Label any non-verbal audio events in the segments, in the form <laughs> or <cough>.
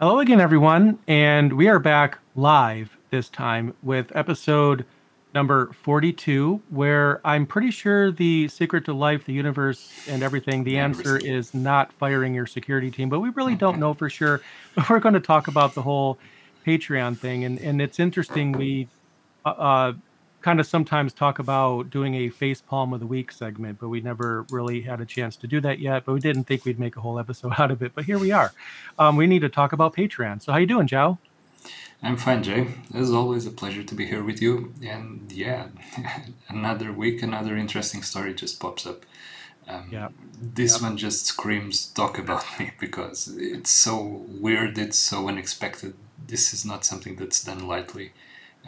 Hello again, everyone. And we are back live this time with episode number 42, where I'm pretty sure the secret to life, the universe, and everything, the answer is not firing your security team, but we really don't know for sure. <laughs> But we're going to talk about the whole Patreon thing. And, and it's interesting. We uh, uh kind of sometimes talk about doing a face palm of the week segment, but we never really had a chance to do that yet. But we didn't think we'd make a whole episode <laughs> out of it. But here we are. Um, we need to talk about Patreon. So how you doing, Joe? I'm fine, Jay. It's always a pleasure to be here with you. And yeah, <laughs> another week, another interesting story just pops up. Um, yeah. This yep. one just screams talk about <laughs> me because it's so weird, it's so unexpected. This is not something that's done lightly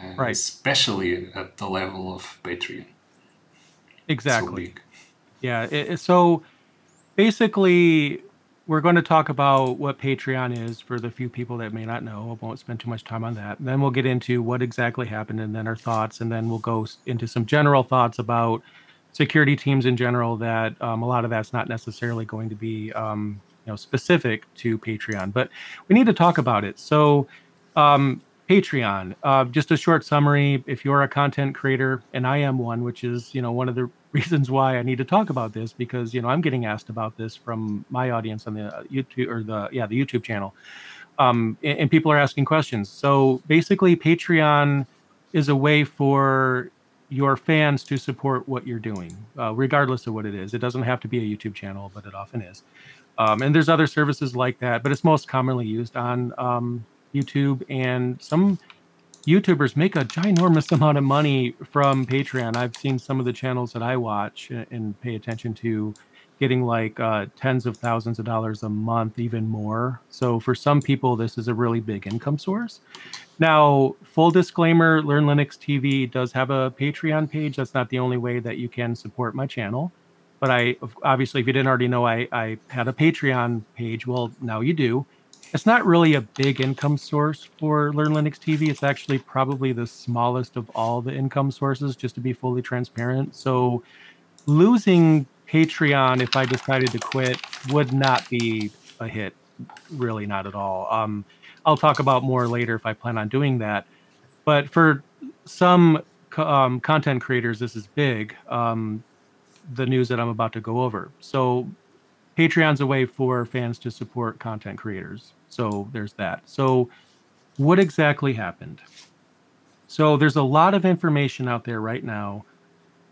uh, right. especially at the level of Patreon. Exactly. So yeah. It, so basically, we're going to talk about what Patreon is for the few people that may not know. I won't spend too much time on that. And then we'll get into what exactly happened and then our thoughts. And then we'll go into some general thoughts about security teams in general that um, a lot of that's not necessarily going to be um, you know specific to Patreon, but we need to talk about it. So um, Patreon. Uh, just a short summary. If you're a content creator, and I am one, which is you know one of the <laughs> reasons why I need to talk about this because you know I'm getting asked about this from my audience on the YouTube or the yeah the YouTube channel, um, and, and people are asking questions. So basically, Patreon is a way for your fans to support what you're doing, uh, regardless of what it is. It doesn't have to be a YouTube channel, but it often is. Um, and there's other services like that, but it's most commonly used on um, YouTube, and some YouTubers make a ginormous <laughs> amount of money from Patreon. I've seen some of the channels that I watch and pay attention to getting like uh, tens of thousands of dollars a month, even more. So for some people, this is a really big income source. Now, full disclaimer Learn Linux TV does have a Patreon page. That's not the only way that you can support my channel. But I obviously, if you didn't already know, I, I had a Patreon page. Well, now you do it's not really a big income source for Learn Linux TV. It's actually probably the smallest of all the income sources, just to be fully transparent. So losing Patreon, if I decided to quit, would not be a hit. Really, not at all. Um, I'll talk about more later if I plan on doing that. But for some um, content creators, this is big. Um, the news that I'm about to go over. So Patreon's a way for fans to support content creators. So there's that. So what exactly happened? So there's a lot of information out there right now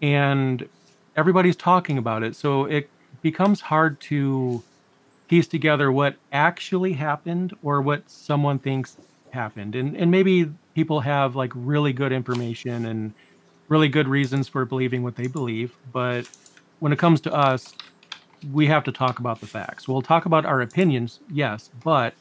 and everybody's talking about it. So it becomes hard to piece together what actually happened or what someone thinks happened. And and maybe people have like really good information and really good reasons for believing what they believe, but when it comes to us, we have to talk about the facts. We'll talk about our opinions, yes, but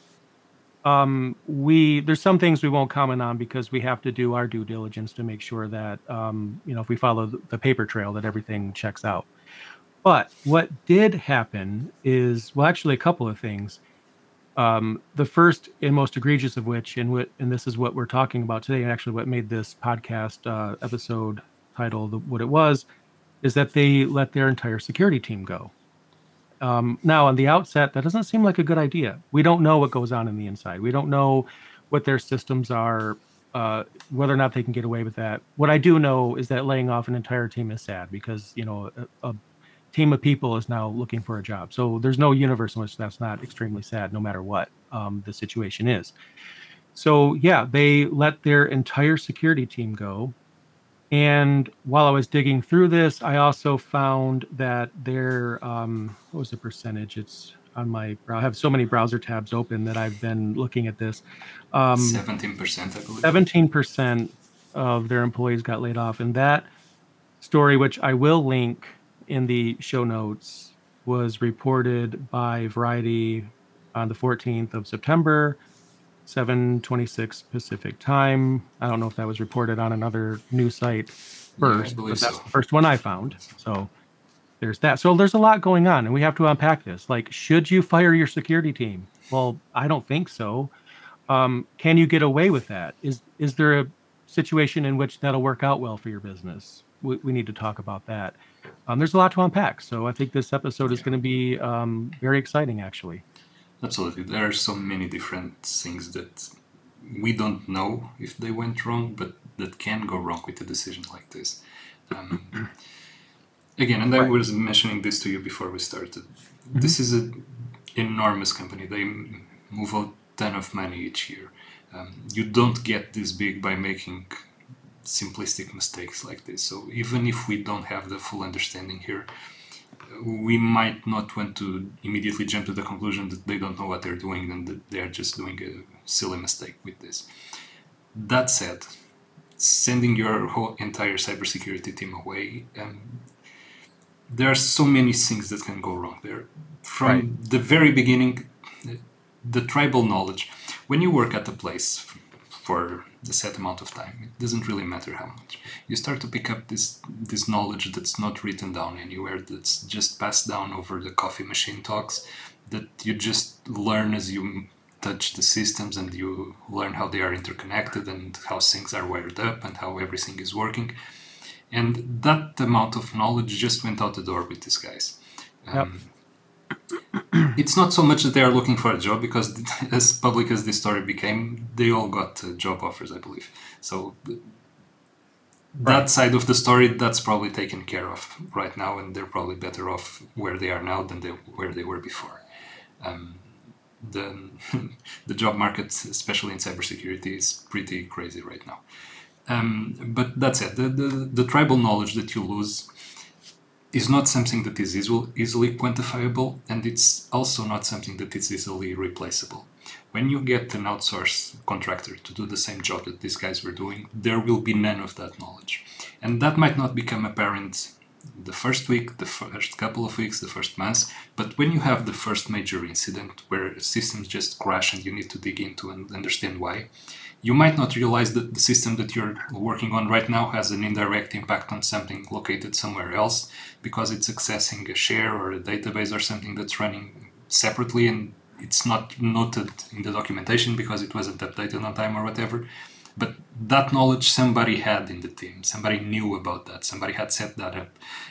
um, we there's some things we won't comment on because we have to do our due diligence to make sure that um, you know if we follow the paper trail that everything checks out. But what did happen is well, actually, a couple of things. Um, the first and most egregious of which, and what and this is what we're talking about today, and actually what made this podcast uh, episode title the, what it was, is that they let their entire security team go. Um, now, on the outset, that doesn't seem like a good idea. We don't know what goes on in the inside. We don't know what their systems are, uh, whether or not they can get away with that. What I do know is that laying off an entire team is sad because you know a, a team of people is now looking for a job. So there's no universe in which that's not extremely sad, no matter what um, the situation is. So yeah, they let their entire security team go and while I was digging through this, I also found that there, um, what was the percentage? It's on my, I have so many browser tabs open that I've been looking at this. Um, 17%, I believe. 17% of their employees got laid off. And that story, which I will link in the show notes, was reported by Variety on the 14th of September. 7:26 Pacific time. I don't know if that was reported on another news site first, yeah, but that's so. the first one I found. So there's that. So there's a lot going on, and we have to unpack this. Like, should you fire your security team? Well, I don't think so. Um, can you get away with that? Is is there a situation in which that'll work out well for your business? We, we need to talk about that. Um, there's a lot to unpack, so I think this episode is going to be um, very exciting, actually. Absolutely. There are so many different things that we don't know if they went wrong, but that can go wrong with a decision like this. Um, <clears throat> again, and I was mentioning this to you before we started. Mm-hmm. This is an enormous company. They move a ton of money each year. Um, you don't get this big by making simplistic mistakes like this. So even if we don't have the full understanding here, we might not want to immediately jump to the conclusion that they don't know what they're doing and that they're just doing a silly mistake with this. That said, sending your whole entire cybersecurity team away, um, there are so many things that can go wrong there. From right. the very beginning, the tribal knowledge. When you work at a place for a set amount of time, it doesn't really matter how much. You start to pick up this this knowledge that's not written down anywhere, that's just passed down over the coffee machine talks, that you just learn as you touch the systems and you learn how they are interconnected and how things are wired up and how everything is working. And that amount of knowledge just went out the door with these guys. Um, yep it's not so much that they are looking for a job because <laughs> as public as this story became they all got uh, job offers i believe. So that side of the story that's probably taken care of right now and they're probably better off where they are now than they, where they were before. Um, the, <laughs> the job market especially in cybersecurity is pretty crazy right now. Um, but that's it the, the, the tribal knowledge that you lose is not something that is easily quantifiable and it's also not something that is easily replaceable. When you get an outsourced contractor to do the same job that these guys were doing, there will be none of that knowledge. And that might not become apparent the first week, the first couple of weeks, the first months, but when you have the first major incident where systems just crash and you need to dig into and understand why, you might not realize that the system that you're working on right now has an indirect impact on something located somewhere else because it's accessing a share or a database or something that's running separately and it's not noted in the documentation because it wasn't updated on time or whatever. But that knowledge somebody had in the team, somebody knew about that, somebody had set that up.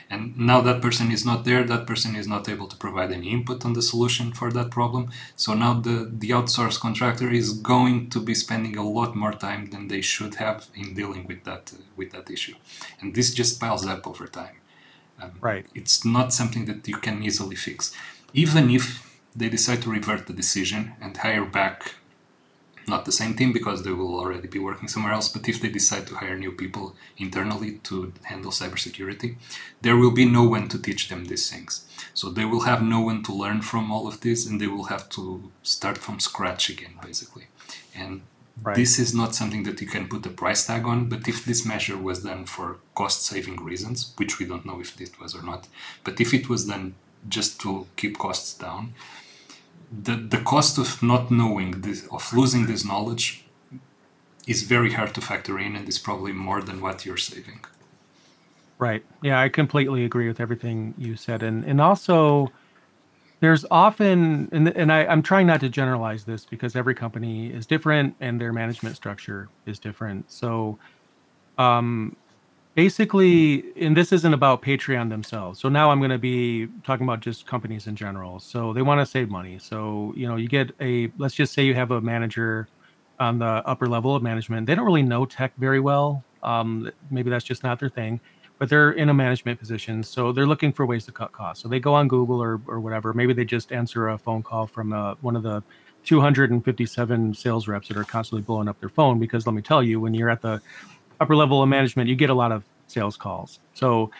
And now that person is not there, that person is not able to provide any input on the solution for that problem. So now the, the outsourced contractor is going to be spending a lot more time than they should have in dealing with that uh, with that issue. And this just piles up over time. Um, right. It's not something that you can easily fix. Even if they decide to revert the decision and hire back not the same team because they will already be working somewhere else, but if they decide to hire new people internally to handle cybersecurity, there will be no one to teach them these things. So they will have no one to learn from all of this and they will have to start from scratch again, basically. And right. this is not something that you can put a price tag on, but if this measure was done for cost saving reasons, which we don't know if it was or not, but if it was done just to keep costs down, the, the cost of not knowing this, of losing this knowledge is very hard to factor in and is probably more than what you're saving. Right. Yeah, I completely agree with everything you said. And and also there's often and and I, I'm trying not to generalize this because every company is different and their management structure is different. So um basically, and this isn't about Patreon themselves. So now I'm going to be talking about just companies in general. So they want to save money. So, you know, you get a, let's just say you have a manager on the upper level of management. They don't really know tech very well. Um, maybe that's just not their thing, but they're in a management position. So they're looking for ways to cut costs. So they go on Google or, or whatever. Maybe they just answer a phone call from uh, one of the 257 sales reps that are constantly blowing up their phone. Because let me tell you, when you're at the upper level of management, you get a lot of sales calls. So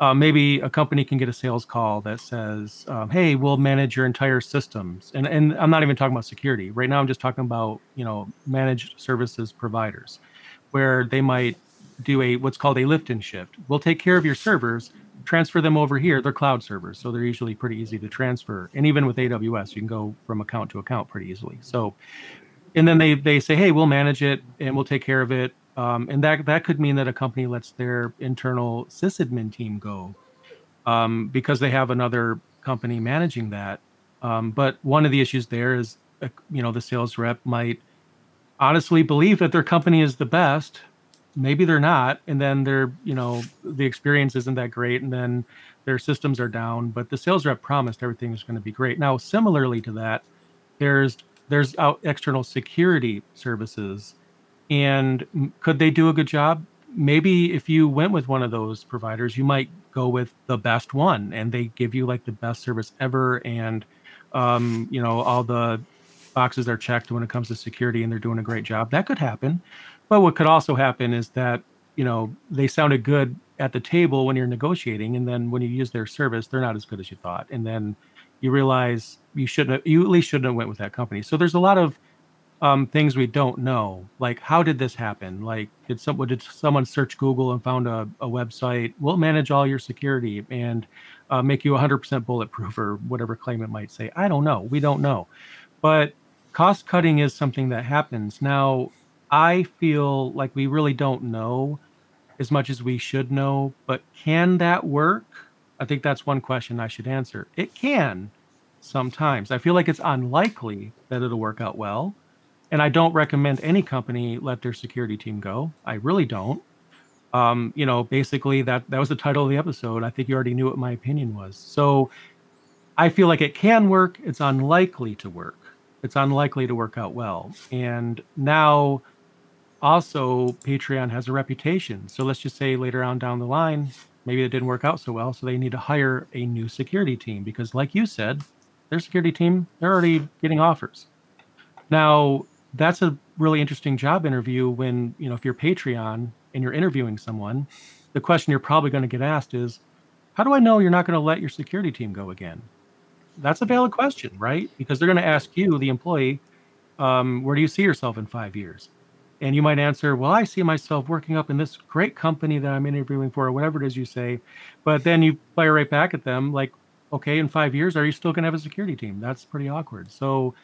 uh, maybe a company can get a sales call that says, um, "Hey, we'll manage your entire systems," and and I'm not even talking about security right now. I'm just talking about you know managed services providers, where they might do a what's called a lift and shift. We'll take care of your servers, transfer them over here. They're cloud servers, so they're usually pretty easy to transfer. And even with AWS, you can go from account to account pretty easily. So, and then they they say, "Hey, we'll manage it and we'll take care of it." Um, and that that could mean that a company lets their internal sysadmin team go um, because they have another company managing that. Um, but one of the issues there is, uh, you know, the sales rep might honestly believe that their company is the best. Maybe they're not, and then they're, you know, the experience isn't that great, and then their systems are down. But the sales rep promised everything was going to be great. Now, similarly to that, there's there's out external security services, and could they do a good job? Maybe if you went with one of those providers, you might go with the best one, and they give you like the best service ever, and um, you know all the boxes are checked when it comes to security, and they're doing a great job. That could happen, but what could also happen is that you know they sounded good at the table when you're negotiating, and then when you use their service, they're not as good as you thought, and then you realize you shouldn't have, you at least shouldn't have went with that company. So there's a lot of um, things we don't know, like how did this happen? Like did someone did someone search Google and found a, a website? We'll manage all your security and uh, make you 100% bulletproof or whatever claim it might say. I don't know. We don't know, but cost cutting is something that happens now. I feel like we really don't know as much as we should know, but can that work? I think that's one question I should answer. It can sometimes. I feel like it's unlikely that it'll work out well. And I don't recommend any company let their security team go. I really don't. Um, you know, basically that that was the title of the episode. I think you already knew what my opinion was. So I feel like it can work. It's unlikely to work. It's unlikely to work out well. And now also Patreon has a reputation. So let's just say later on down the line, maybe it didn't work out so well. So they need to hire a new security team because, like you said, their security team, they're already getting offers. Now, that's a really interesting job interview when, you know, if you're Patreon and you're interviewing someone, the question you're probably going to get asked is, how do I know you're not going to let your security team go again? That's a valid question, right? Because they're going to ask you, the employee, um, where do you see yourself in five years? and you might answer, "Well, I see myself working up in this great company that I'm interviewing for, or whatever it is you say." But then you fire right back at them, like, "Okay, in five years, are you still going to have a security team?" That's pretty awkward. So,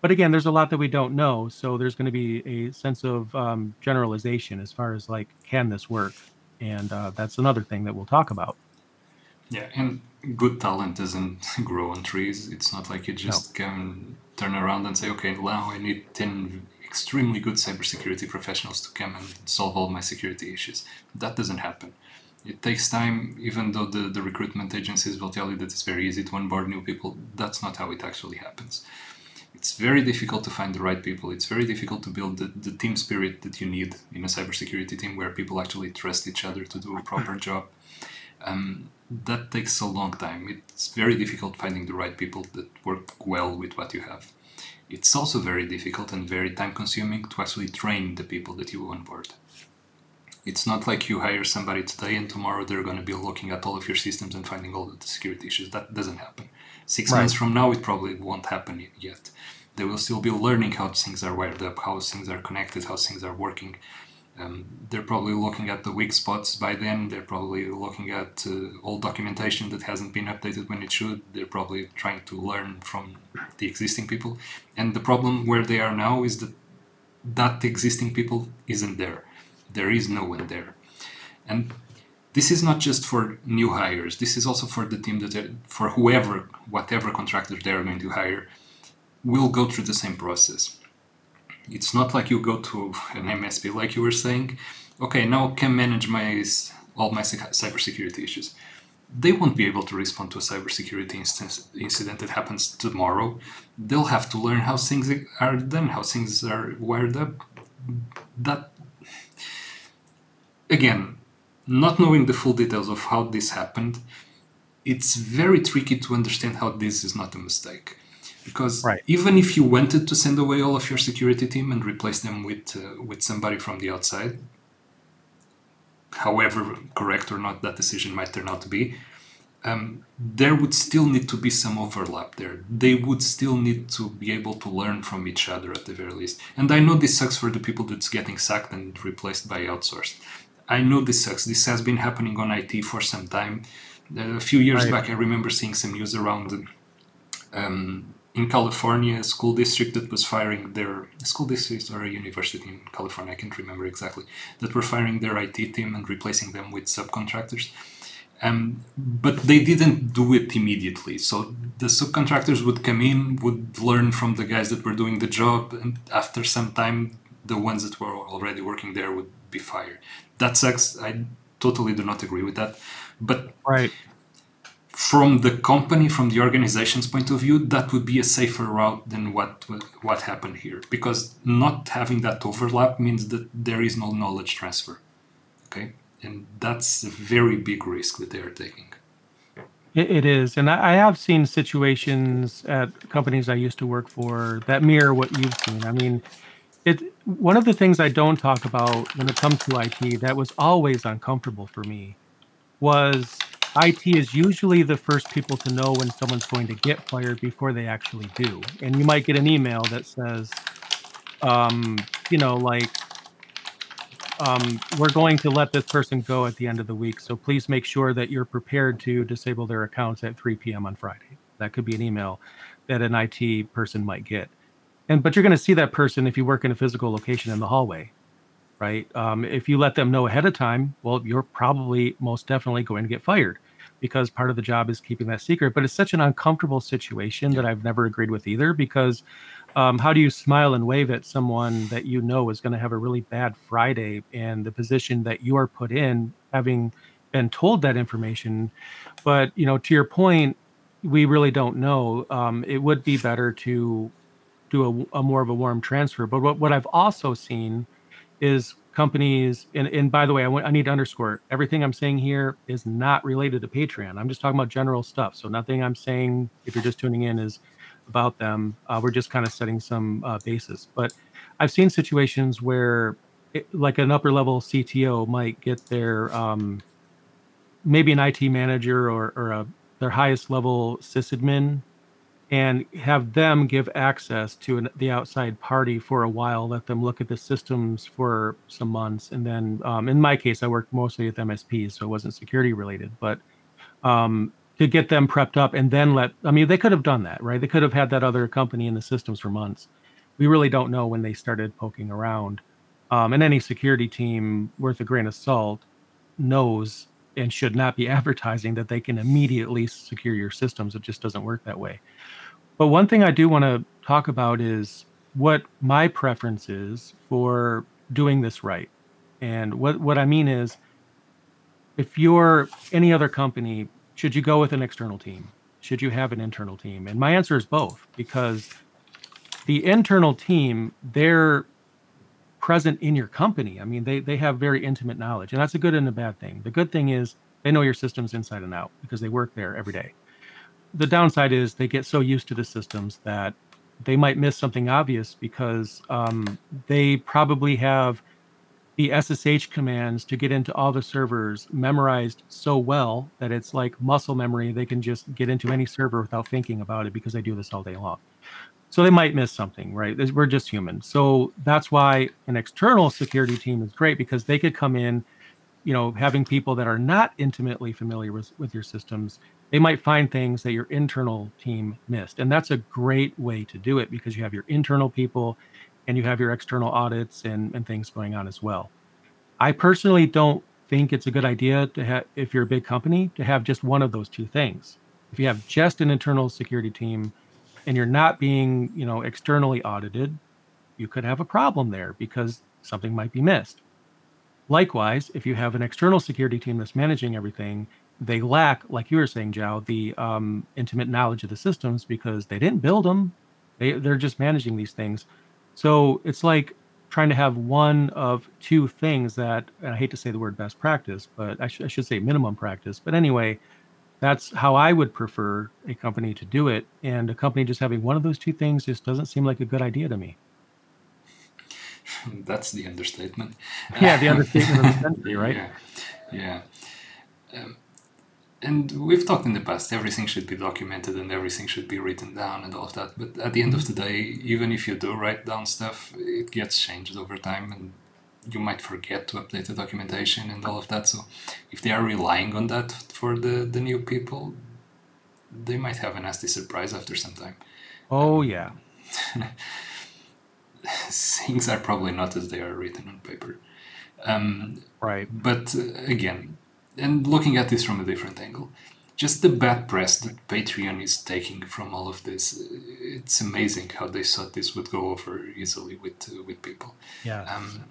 but again, there's a lot that we don't know, so there's going to be a sense of um, generalization as far as like, can this work? And uh, that's another thing that we'll talk about. Yeah, and good talent doesn't <laughs> grow on trees. It's not like you just no. can turn around and say, "Okay, now I need ten extremely good cybersecurity professionals to come and solve all my security issues. That doesn't happen. It takes time, even though the, the recruitment agencies will tell you that it's very easy to onboard new people. That's not how it actually happens. It's very difficult to find the right people. It's very difficult to build the, the team spirit that you need in a cybersecurity team where people actually trust each other to do a proper <laughs> job. Um, that takes a long time. It's very difficult finding the right people that work well with what you have it's also very difficult and very time consuming to actually train the people that you onboard. It's not like you hire somebody today and tomorrow they're going to be looking at all of your systems and finding all of the security issues. That doesn't happen. Six right. months from now, it probably won't happen yet. They will still be learning how things are wired up, how things are connected, how things are working. Um, they're probably looking at the weak spots by then. They're probably looking at uh, old documentation that hasn't been updated when it should. They're probably trying to learn from the existing people. And the problem where they are now is that that existing people isn't there. There is no one there. And this is not just for new hires. This is also for the team that, for whoever, whatever contractor they're going to hire, will go through the same process it's not like you go to an MSP like you were saying, okay, now can manage my all my cybersecurity issues. They won't be able to respond to a cybersecurity instance, incident that happens tomorrow. They'll have to learn how things are done, how things are wired up. That again, not knowing the full details of how this happened, it's very tricky to understand how this is not a mistake. Because right. even if you wanted to send away all of your security team and replace them with uh, with somebody from the outside however correct or not that decision might turn out to be um, there would still need to be some overlap there. They would still need to be able to learn from each other at the very least. And i know this sucks for the people that's getting sacked and replaced by outsourced i know this sucks this has been happening on it for some time a few years right. back i remember seeing some news around um, in California, a school district that was firing their school district or a university in California, I can't remember exactly, that were firing their IT team and replacing them with subcontractors. Um, but they didn't do it immediately. So the subcontractors would come in, would learn from the guys that were doing the job, and after some time, the ones that were already working there would be fired. That sucks. I totally do not agree with that. But right from the company, from the organization's point of view, that would be a safer route than what what happened here, because not having that overlap means that there is no knowledge transfer. Okay, and that's a very big risk that they are taking. It is, and I have seen situations at companies I used to work for that mirror what you've seen. I mean, it one of the things I don't talk about when it comes to IT that was always uncomfortable for me was IT is usually the first people to know when someone's going to get fired before they actually do. And you might get an email that says, um, you know, like, um, we're going to let this person go at the end of the week. So please make sure that you're prepared to disable their accounts at 3 p.m. on Friday. That could be an email that an IT person might get. And but you're going to see that person if you work in a physical location in the hallway right? Um, if you let them know ahead of time, well, you're probably most definitely going to get fired because part of the job is keeping that secret. But it's such an uncomfortable situation that I've never agreed with either because um, how do you smile and wave at someone that you know is going to have a really bad Friday and the position that you are put in, having been told that information? But, you know, to your point, we really don't know. Um, it would be better to do a, a more of a warm transfer. But what, what I've also seen is companies and, and by the way I, want, I need to underscore everything i'm saying here is not related to patreon. I'm just talking about general stuff. So nothing i'm saying if you're just tuning in is about them. Uh, we're just kind of setting some uh, basis. But i've seen situations where it, like an upper level cto might get their um, maybe an it manager or, or a, their highest level sysadmin and have them give access to an, the outside party for a while, let them look at the systems for some months. And then um, in my case, I worked mostly with MSPs, so it wasn't security related, but um, to get them prepped up and then let, I mean, they could have done that, right? They could have had that other company in the systems for months. We really don't know when they started poking around. Um, and any security team worth a grain of salt knows and should not be <laughs> advertising that they can immediately secure your systems. It just doesn't work that way. But one thing I do want to talk about is what my preference is for doing this right. And what, what I mean is, if you're any other company, should you go with an external team? Should you have an internal team? And my answer is both, because the internal team, they're present in your company. I mean, they, they have very intimate knowledge, and that's a good and a bad thing. The good thing is they know your systems inside and out because they work there every day the downside is they get so used to the systems that they might miss something obvious because um, they probably have the SSH commands to get into all the servers memorized so well that it's like muscle memory. They can just get into any server without thinking about it because they do this all day long. So they might miss something, right? We're just human. So that's why an external security team is great because they could come in, you know, having people that are not intimately familiar with, with your systems they might find things that your internal team missed. And that's a great way to do it because you have your internal people and you have your external audits and, and things going on as well. I personally don't think it's a good idea to have, if you're a big company, to have just one of those two things. If you have just an internal security team and you're not being, you know, externally audited, you could have a problem there because something might be missed. Likewise, if you have an external security team that's managing everything they lack, like you were saying, Joao, the um, intimate knowledge of the systems because they didn't build them. They they're just managing these things. So it's like trying to have one of two things that I hate to say the word best practice, but I, sh- I should say minimum practice. But anyway, that's how I would prefer a company to do it. And a company just having one of those two things just doesn't seem like a good idea to me. <laughs> That's the understatement. Yeah, the understatement of the <laughs> century, right? Yeah. yeah. Um, and we've talked in the past everything should be documented and everything should be written down and all of that. But at the end of the day even if you do write down stuff it gets changed over time and you might forget to update the documentation and all of that. So if they are relying on that for the the new people they might have a nasty surprise after some time. Oh yeah. <laughs> Things are probably not as they are written on paper. Um, right. but uh, again and looking at this from a different angle, just the bad press that Patreon is taking from all of this, it's amazing how they thought this would go over easily with uh, with people. Yeah. Um,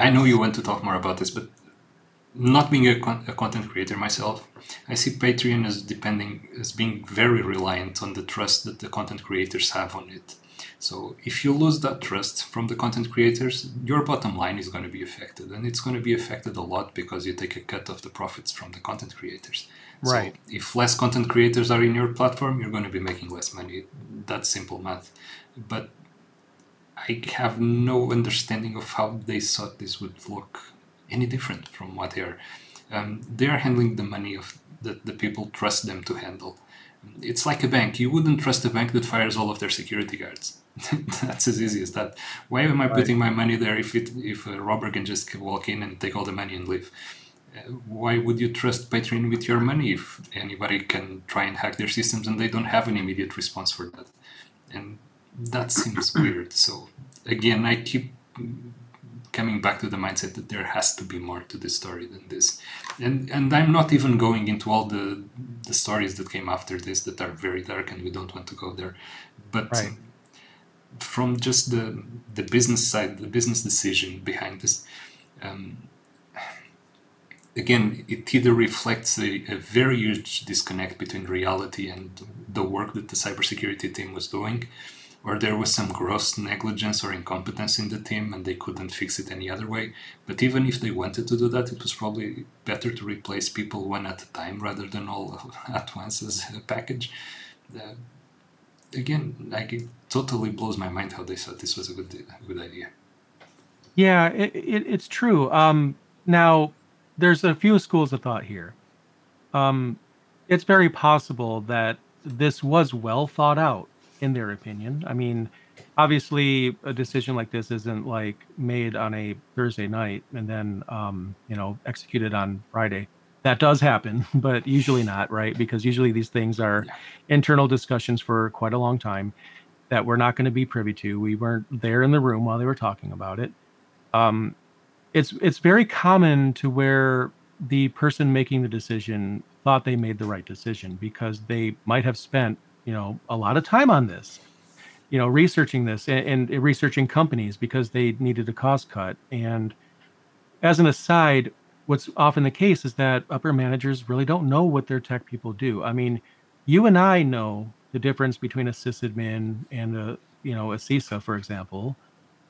I know you want to talk more about this, but not being a, con- a, content creator myself, I see Patreon as depending as being very reliant on the trust that the content creators have on it. So if you lose that trust from the content creators, your bottom line is going to be affected, and it's going to be affected a lot because you take a cut of the profits from the content creators. Right. So if less content creators are in your platform, you're going to be making less money. That's simple math. But I have no understanding of how they thought this would look any different from what they are. Um, they are handling the money of that the people trust them to handle. It's like a bank. You wouldn't trust a bank that fires all of their security guards. <laughs> That's as easy as that. Why am I right. putting my money there if it if a robber can just walk in and take all the money and leave? Uh, why would you trust Patreon with your money if anybody can try and hack their systems and they don't have an immediate response for that? And that seems weird. So again, I keep coming back to the mindset that there has to be more to this story than this. And and I'm not even going into all the the stories that came after this that are very dark and we don't want to go there. But right. from just the the business side, the business decision behind this, um, again, it either reflects a, a very huge disconnect between reality and the work that the cybersecurity team was doing or there was some gross negligence or incompetence in the team and they couldn't fix it any other way. But even if they wanted to do that, it was probably better to replace people one at a time rather than all <laughs> at once as a package. Uh, again, like it totally blows my mind how they thought this was a good a good idea. Yeah, it, it, it's true. Um, now, there's a few schools of thought here. Um, it's very possible that this was well thought out in their opinion. I mean, obviously, a decision like this isn't like made on a Thursday night and then, um, you know, executed on Friday. That does happen, <laughs> but usually not, right? Because usually these things are internal discussions for quite a long time that we're not going to be privy to. We weren't there in the room while they were talking about it. Um, it's it's very common to where the person making the decision thought they made the right decision because they might have spent you know a lot of time on this you know researching this and, and, researching companies because they needed a cost cut. And as an aside what's often the case is that upper managers really don't know what their tech people do. I mean you and i know the difference between a sysadmin and a you know a cisa for example.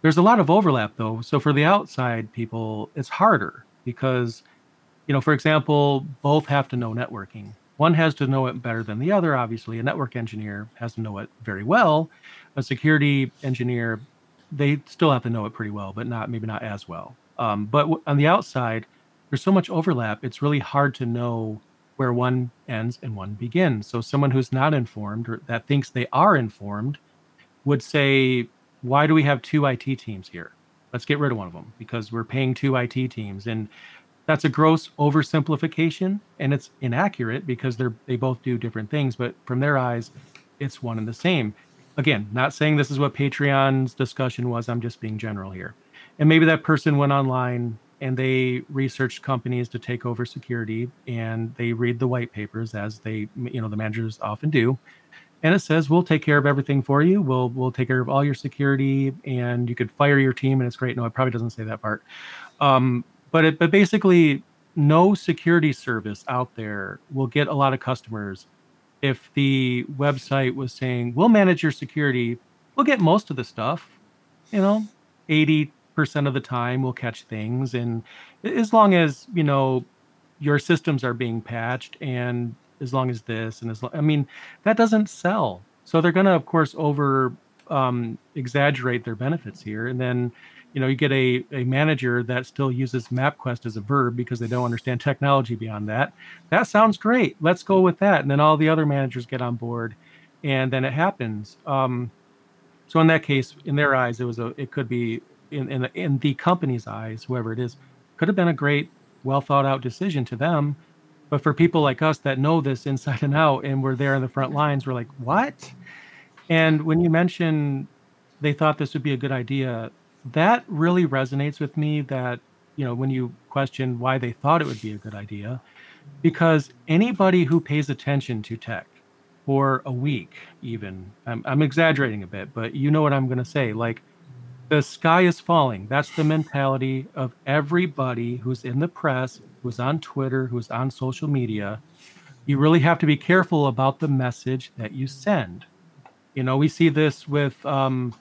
There's a lot of overlap though. So for the outside people it's harder because you know for example both have to know networking one has to know it better than the other, obviously. A network engineer has to know it very well. A security engineer, they still have to know it pretty well, but not maybe not as well. Um, but w- on the outside, there's so much overlap. It's really hard to know where one ends and one begins. So someone who's not informed or that thinks they are informed would say, "Why do we have two IT teams here? Let's get rid of one of them because we're paying two IT teams." And that's a gross oversimplification and it's inaccurate because they're they both do different things but from their eyes it's one and the same. Again not saying this is what patreon's discussion was i'm just being general here. And maybe that person went online and they researched companies to take over security and they read the white papers as they you know the managers often do. And it says we'll take care of everything for you. We'll we'll take care of all your security and you could fire your team. And it's great. No it probably doesn't say that part. Um, but it, but basically, no security service out there will get a lot of customers if the website was saying we'll manage your security. We'll get most of the stuff. You know 80% of the time we'll catch things and as long as you know your systems are being patched and as long as this and as long, i mean that doesn't sell. So they're going to of course over um, exaggerate their benefits here and then you know you get a, a manager that still uses mapquest as a verb because they don't understand technology beyond that. That sounds great. Let's go with that. And then all the other managers get on board and then it happens. Um, so in that case in their eyes it was a it could be in in the, in the company's eyes whoever it is could have been a great well thought out decision to them. But for people like us that know this inside and out and we're there in the front lines we're like what? And when you mention they thought this would be a good idea that really resonates with me that you know when you question why they thought it would be a good idea because anybody who pays attention to tech for a week even i'm, I'm exaggerating a bit but you know what i'm going to say like the sky is falling. That's the mentality of everybody who's in the press, who's on Twitter, who's on social media. You really have to be careful about the message that you send. You know, we see this with, um,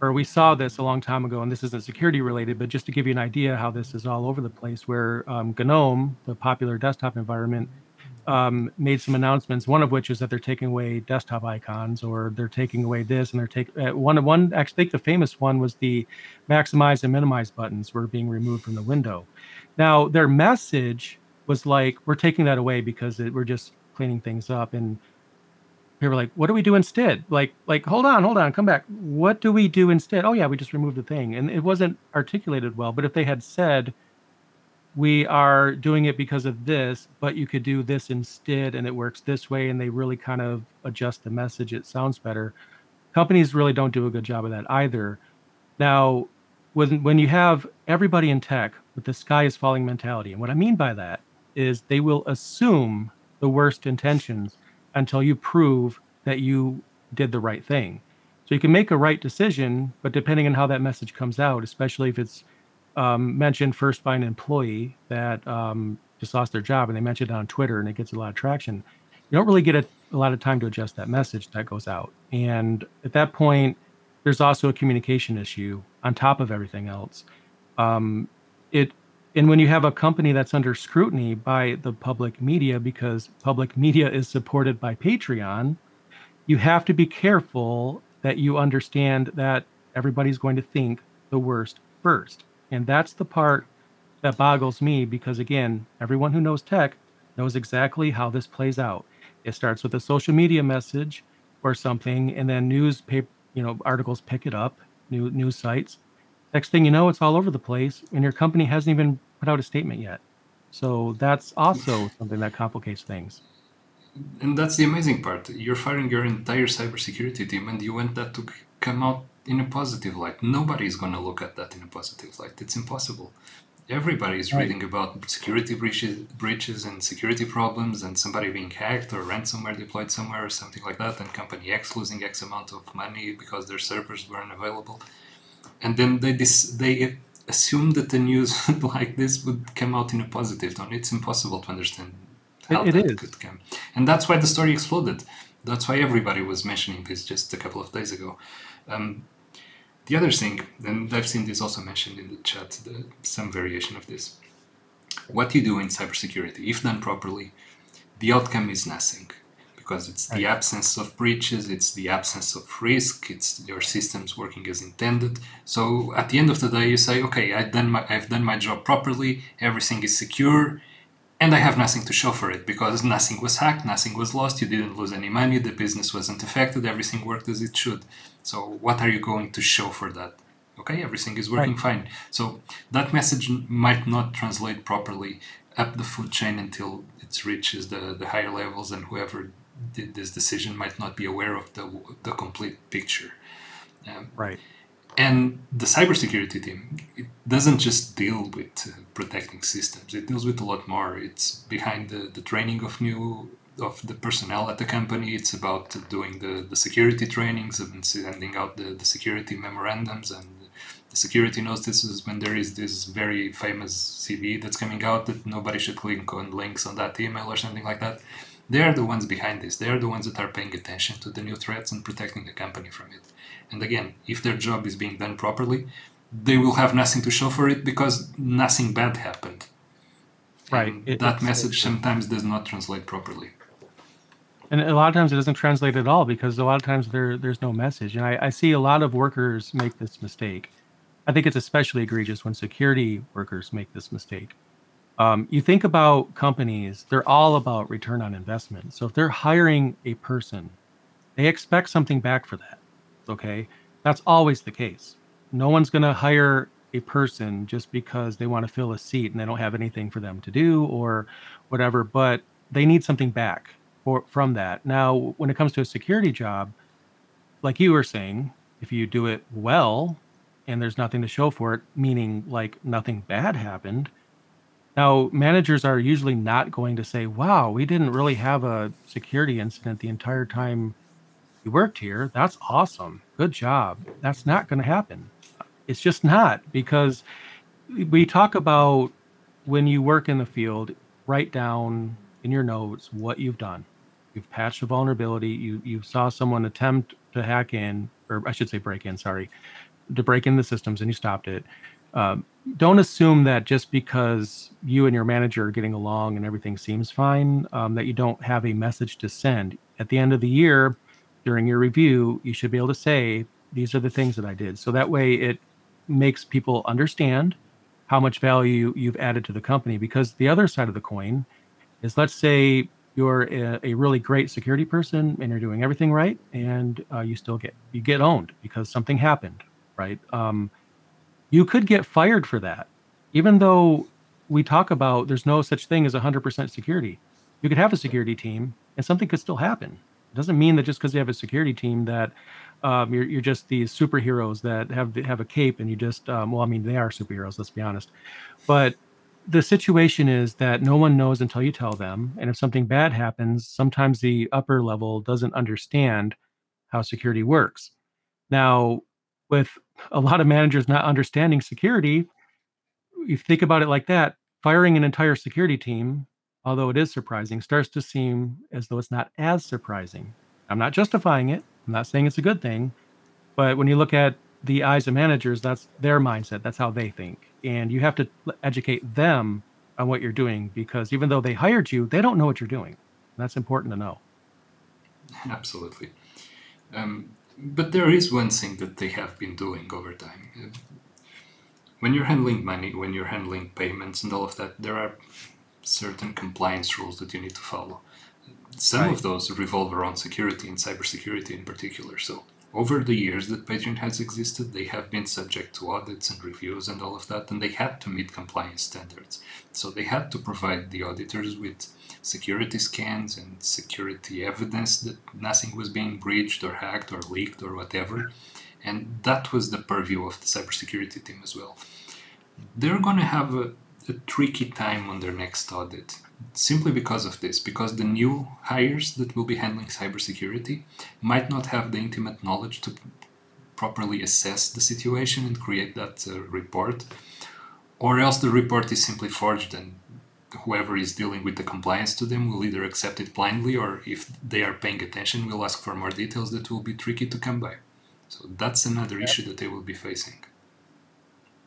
or we saw this a long time ago, and this isn't security related, but just to give you an idea how this is all over the place, where um, GNOME, the popular desktop environment, um, made some announcements. One of which is that they're taking away desktop icons, or they're taking away this, and they're taking uh, one. One, I think the famous one was the maximize and minimize buttons were being removed from the window. Now their message was like, "We're taking that away because it, we're just cleaning things up." And people were like, "What do we do instead?" Like, like, hold on, hold on, come back. What do we do instead? Oh yeah, we just remove the thing, and it wasn't articulated well. But if they had said we are doing it because of this, but you could do this instead and it works this way. And they really kind of adjust the message. It sounds better. Companies really don't do a good job of that either. Now, when, when you have everybody in tech with the sky is falling mentality, and what I mean by that is they will assume the worst intentions until you prove that you did the right thing. So you can make a right decision, but depending on how that message comes out, especially if it's um, mentioned first by an employee that um, just lost their job, and they mentioned it on Twitter, and it gets a lot of traction. You don't really get a, a lot of time to adjust that message that goes out, and at that point, there's also a communication issue on top of everything else. Um, it and when you have a company that's under scrutiny by the public media because public media is supported by Patreon, you have to be careful that you understand that everybody's going to think the worst first. And that's the part that boggles me because, again, everyone who knows tech knows exactly how this plays out. It starts with a social media message or something, and then newspaper, you know, articles pick it up, new news sites. Next thing you know, it's all over the place, and your company hasn't even put out a statement yet. So that's also something that complicates things. And that's the amazing part. You're firing your entire cybersecurity team, and you want that to come out in a positive light. Nobody is going to look at that in a positive light. It's impossible. Everybody is right. reading about security breaches, breaches and security problems, and somebody being hacked or ransomware deployed somewhere or something like that, and company X losing X amount of money because their servers weren't available. And then they dis- they assume that the news <laughs> like this would come out in a positive tone. It's impossible to understand how it, it that is. could come, and that's why the story exploded. That's why everybody was mentioning this just a couple of days ago. Um, the other thing, and I've seen this also mentioned in the chat, the, some variation of this. What you do in cybersecurity, if done properly, the outcome is nothing because it's the absence of breaches, it's the absence of risk, it's your systems working as intended. So at the end of the day, you say, okay, I've done my, I've done my job properly, everything is secure, and I have nothing to show for it because nothing was hacked, nothing was lost, you didn't lose any money, the business wasn't affected, everything worked as it should. So what are you going to show for that? Okay, everything is working right. fine. So that message might not translate properly up the food chain until it reaches the, the higher levels, and whoever this decision might not be aware of the, the complete picture. Um, right. And the cybersecurity team it doesn't just deal with uh, protecting systems; it deals with a lot more. It's behind the, the training of new of the personnel at the company. It's about doing the, the security trainings and sending out the, the security memorandums and the security notices when there is this very famous CV that's coming out that nobody should click on links on that email or something like that. They are the ones behind this. They are the ones that are paying attention to the new threats and protecting the company from it. And again, if their job is being done properly, they will have nothing to show for it because nothing bad happened. Right. It, that message sometimes does not translate properly and a lot of times it doesn't translate at all because a lot of times there there's no message and I, I see a lot of workers make this mistake i think it's especially egregious when security workers make this mistake um, you think about companies they're all about return on investment. So if they're hiring a person they expect something back for that okay? That's always the case. No one's going to hire a person just because they want to fill a seat and they don't have anything for them to do or whatever but they need something back for, from that. Now, when it comes to a security job, like you were saying, if you do it well and there's nothing to show for it, meaning like nothing bad happened, now managers are usually not going to say, wow, we didn't really have a security incident the entire time you worked here. That's awesome. Good job. That's not going to happen. It's just not because we talk about when you work in the field, write down in your notes what you've done. You've patched a vulnerability. You you saw someone attempt to hack in, or I should say break in. Sorry, to break in the systems, and you stopped it. Um, don't assume that just because you and your manager are getting along and everything seems fine, um, that you don't have a message to send. At the end of the year, during your review, you should be able to say, These are the things that I did. So that way it makes people understand how much value you've added to the company. Because the other side of the coin is let's say you're a, a really great security person and you're doing everything right, and uh, you still get you get owned because something happened, right? Um, you could get fired for that. Even though we talk about there's no such thing as 100% security, you could have a security team and something could still happen. It doesn't mean that just because you have a security team that um, you're, you're just these superheroes that have have a cape and you just um, well, I mean they are superheroes. Let's be honest, but the situation is that no one knows until you tell them, and if something bad happens, sometimes the upper level doesn't understand how security works. Now, with a lot of managers not understanding security, you think about it like that, firing an entire security team, although it is surprising, starts to seem as though it's not as surprising. I'm not justifying it. I'm not saying it's a good thing, but when you look at the eyes of managers, that's their mindset. That's how they think. And you have to educate them on what you're doing because even though they hired you, they don't know what you're doing. That's important to know. Absolutely. Um, but there is one thing that they have been doing over time. Uh, when you're handling money, when you're handling payments and all of that, there are certain compliance rules that you need to follow. Some right. of those revolve around security and cybersecurity in particular. So, over the years that Patreon has existed, they have been subject to audits and reviews and all of that, and they had to meet compliance standards. So, they had to provide the auditors with security scans and security evidence that nothing was being breached or hacked or leaked or whatever. And that was the purview of the cybersecurity team as well. They're going to have a, a tricky time on their next audit simply because of this, because the new hires that will be handling cybersecurity might not have the intimate knowledge to properly assess the situation and create that uh, report, or else the report is simply forged and whoever is dealing with the compliance to them will either accept it blindly or if they are paying attention will ask for more details that will be tricky to come by. So that's another yep. issue that they will be facing.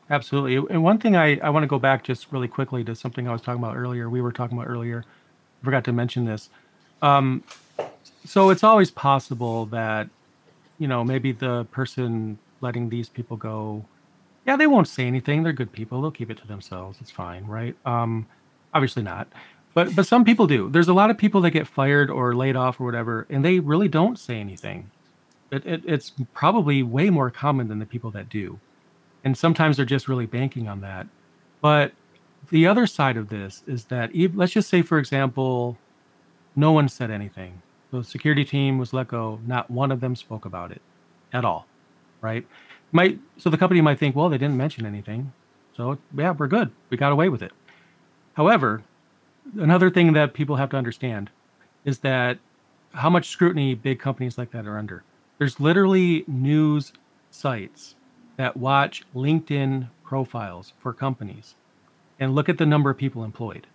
Absolutely. And one thing I, I want to go back just really quickly to something i was talking about earlier we were talking about earlier I forgot to mention this. Um, so it's always possible that you know maybe the person letting these people go yeah they won't say anything they're good people they'll keep it to themselves it's fine right? Um, obviously not. But but some people do. There's a lot of people that get fired or laid off or whatever and they really don't say anything. It, it, it's probably way more common than the people that do. And sometimes they're just really banking on that. But the other side of this is that even, let's just say for example no one said anything. The security team was let go. Not one of them spoke about it at all right? Might so the company might think well they didn't mention anything. So yeah we're good. We got away with it However, another thing that people have to understand is that how much scrutiny big companies like that are under. There's literally news sites that watch LinkedIn profiles for companies and look at the number of people employed.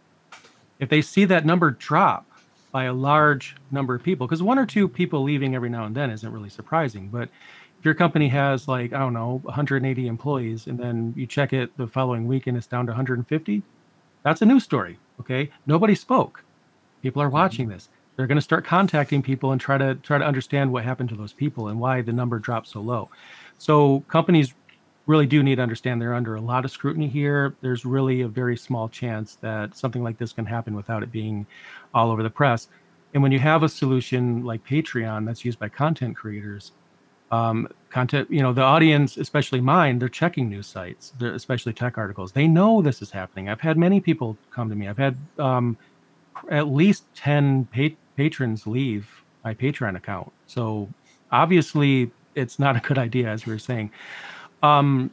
If they see that number drop by a large number of people, because one or two people leaving every now and then isn't really surprising, but if your company has like, I don't know, 180 employees and then you check it the following week and it's down to 150, that's a news story. Okay. Nobody spoke. People are watching mm-hmm. this. They're going to start contacting people and try to try to understand what happened to those people and why the number dropped so low. So companies really do need to understand they're under a lot of scrutiny here. There's really a very small chance that something like this can happen without it being all over the press. And when you have a solution like Patreon that's used by content creators, um, content you know the audience especially mine they're checking news sites especially tech articles. They know this is happening. I've had many people come to me. I've had um, at least 10 pa- patrons leave my patreon account. So obviously it's not a good idea as we were saying. Um,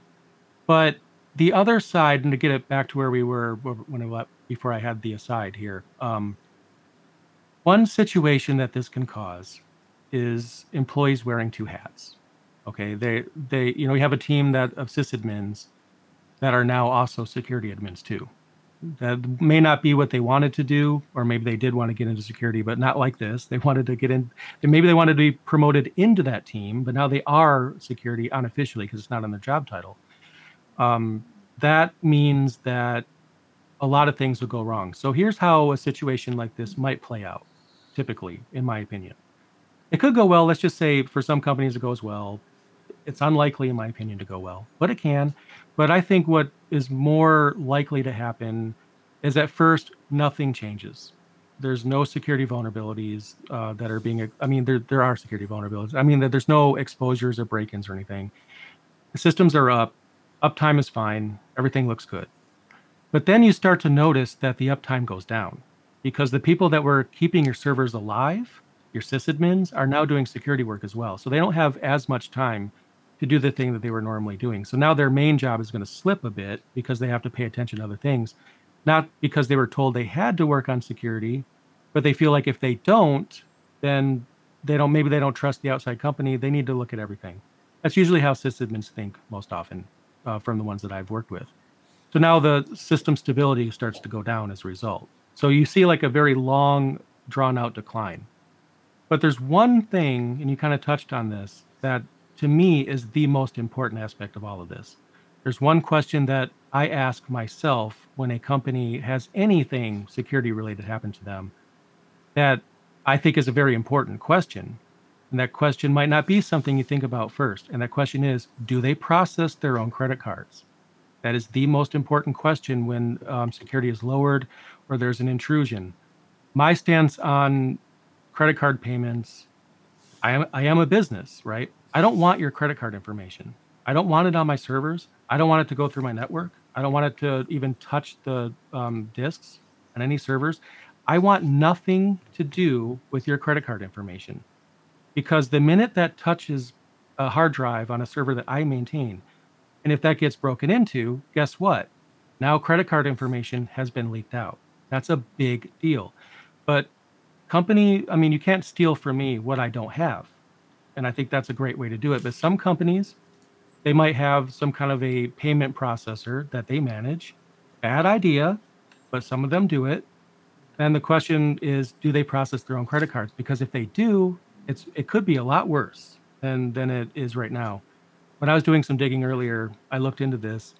but the other side and to get it back to where we were when I, before i had the aside here um, one situation that this can cause is employees wearing two hats. Okay, they they you know we have a team that of sysadmins that are now also security admins too. That may not be what they wanted to do, or maybe they did want to get into security, but not like this. They wanted to get in. Maybe they wanted to be promoted into that team, but now they are security unofficially because it's not on their job title. Um, that means that a lot of things will go wrong. So here's how a situation like this might play out, typically, in my opinion. It could go well. Let's just say for some companies it goes well. It's unlikely, in my opinion, to go well, but it can. But I think what is more likely to happen is at first nothing changes. There's no security vulnerabilities uh, that are being. I mean, there there are security vulnerabilities. I mean, there's no exposures or break-ins or anything. The systems are up. Uptime is fine. Everything looks good. But then you start to notice that the uptime goes down because the people that were keeping your servers alive, your sysadmins, are now doing security work as well. So they don't have as much time to do the thing that they were normally doing. So now their main job is going to slip a bit because they have to pay attention to other things, not because they were told they had to work on security, but they feel like if they don't, then they don't maybe they don't trust the outside company. They need to look at everything. That's usually how sysadmins think most often uh, from the ones that I've worked with. So now the system stability starts to go down as a result. So you see like a very long, drawn out decline. But there's one thing, and you kind of touched on this, that to me is the most important aspect of all of this. There's one question that I ask myself when a company has anything security related happen to them that I think is a very important question. And that question might not be something you think about first. And that question is do they process their own credit cards? That is the most important question when um, security is lowered or there's an intrusion. My stance on credit card payments, I am I am a business, right? I don't want your credit card information. I don't want it on my servers. I don't want it to go through my network. I don't want it to even touch the um, disks on any servers. I want nothing to do with your credit card information because the minute that touches a hard drive on a server that I maintain, and if that gets broken into, guess what? Now credit card information has been leaked out. That's a big deal. But company, I mean, you can't steal from me what I don't have. And I think that's a great way to do it. But some companies, they might have some kind of a payment processor that they manage. Bad idea, but some of them do it. And the question is, do they process their own credit cards? Because if they do, it's it could be a lot worse than than it is right now when I was doing some digging earlier, I looked into this,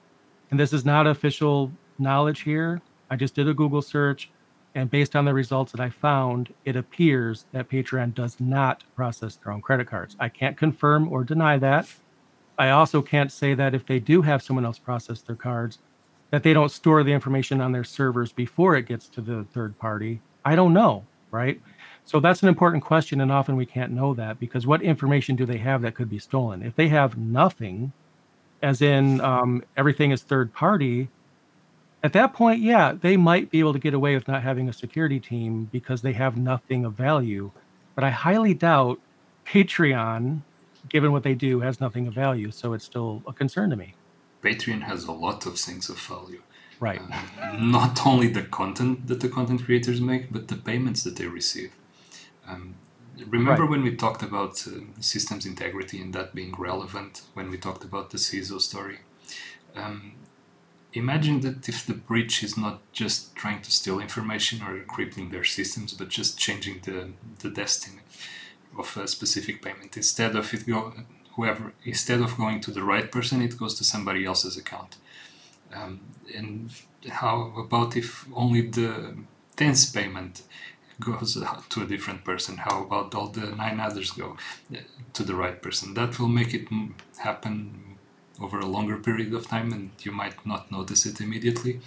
and this is not official knowledge here. I just did a Google search, and based on the results that I found, it appears that Patreon does not process their own credit cards. I can't confirm or deny that. I also can't say that if they do have someone else process their cards, that they don't store the information on their servers before it gets to the third party. I don't know, right? So that's an important question, and often we can't know that because what information do they have that could be stolen? If they have nothing, as in um, everything is third party, at that point, yeah, they might be able to get away with not having a security team because they have nothing of value. But I highly doubt Patreon, given what they do, has nothing of value. So it's still a concern to me. Patreon has a lot of things of value. Right. Um, not only the content that the content creators make, but the payments that they receive. Um, remember right. when we talked about uh, systems integrity and that being relevant when we talked about the CISO story? Um, imagine that if the breach is not just trying to steal information or crippling their systems, but just changing the, the destiny of a specific payment. Instead of it go whoever instead of going to the right person, it goes to somebody else's account. Um, and how about if only the tenth payment goes to a different person? How about all the nine others go to the right person? That will make it happen over a longer period of time and you might not notice it immediately.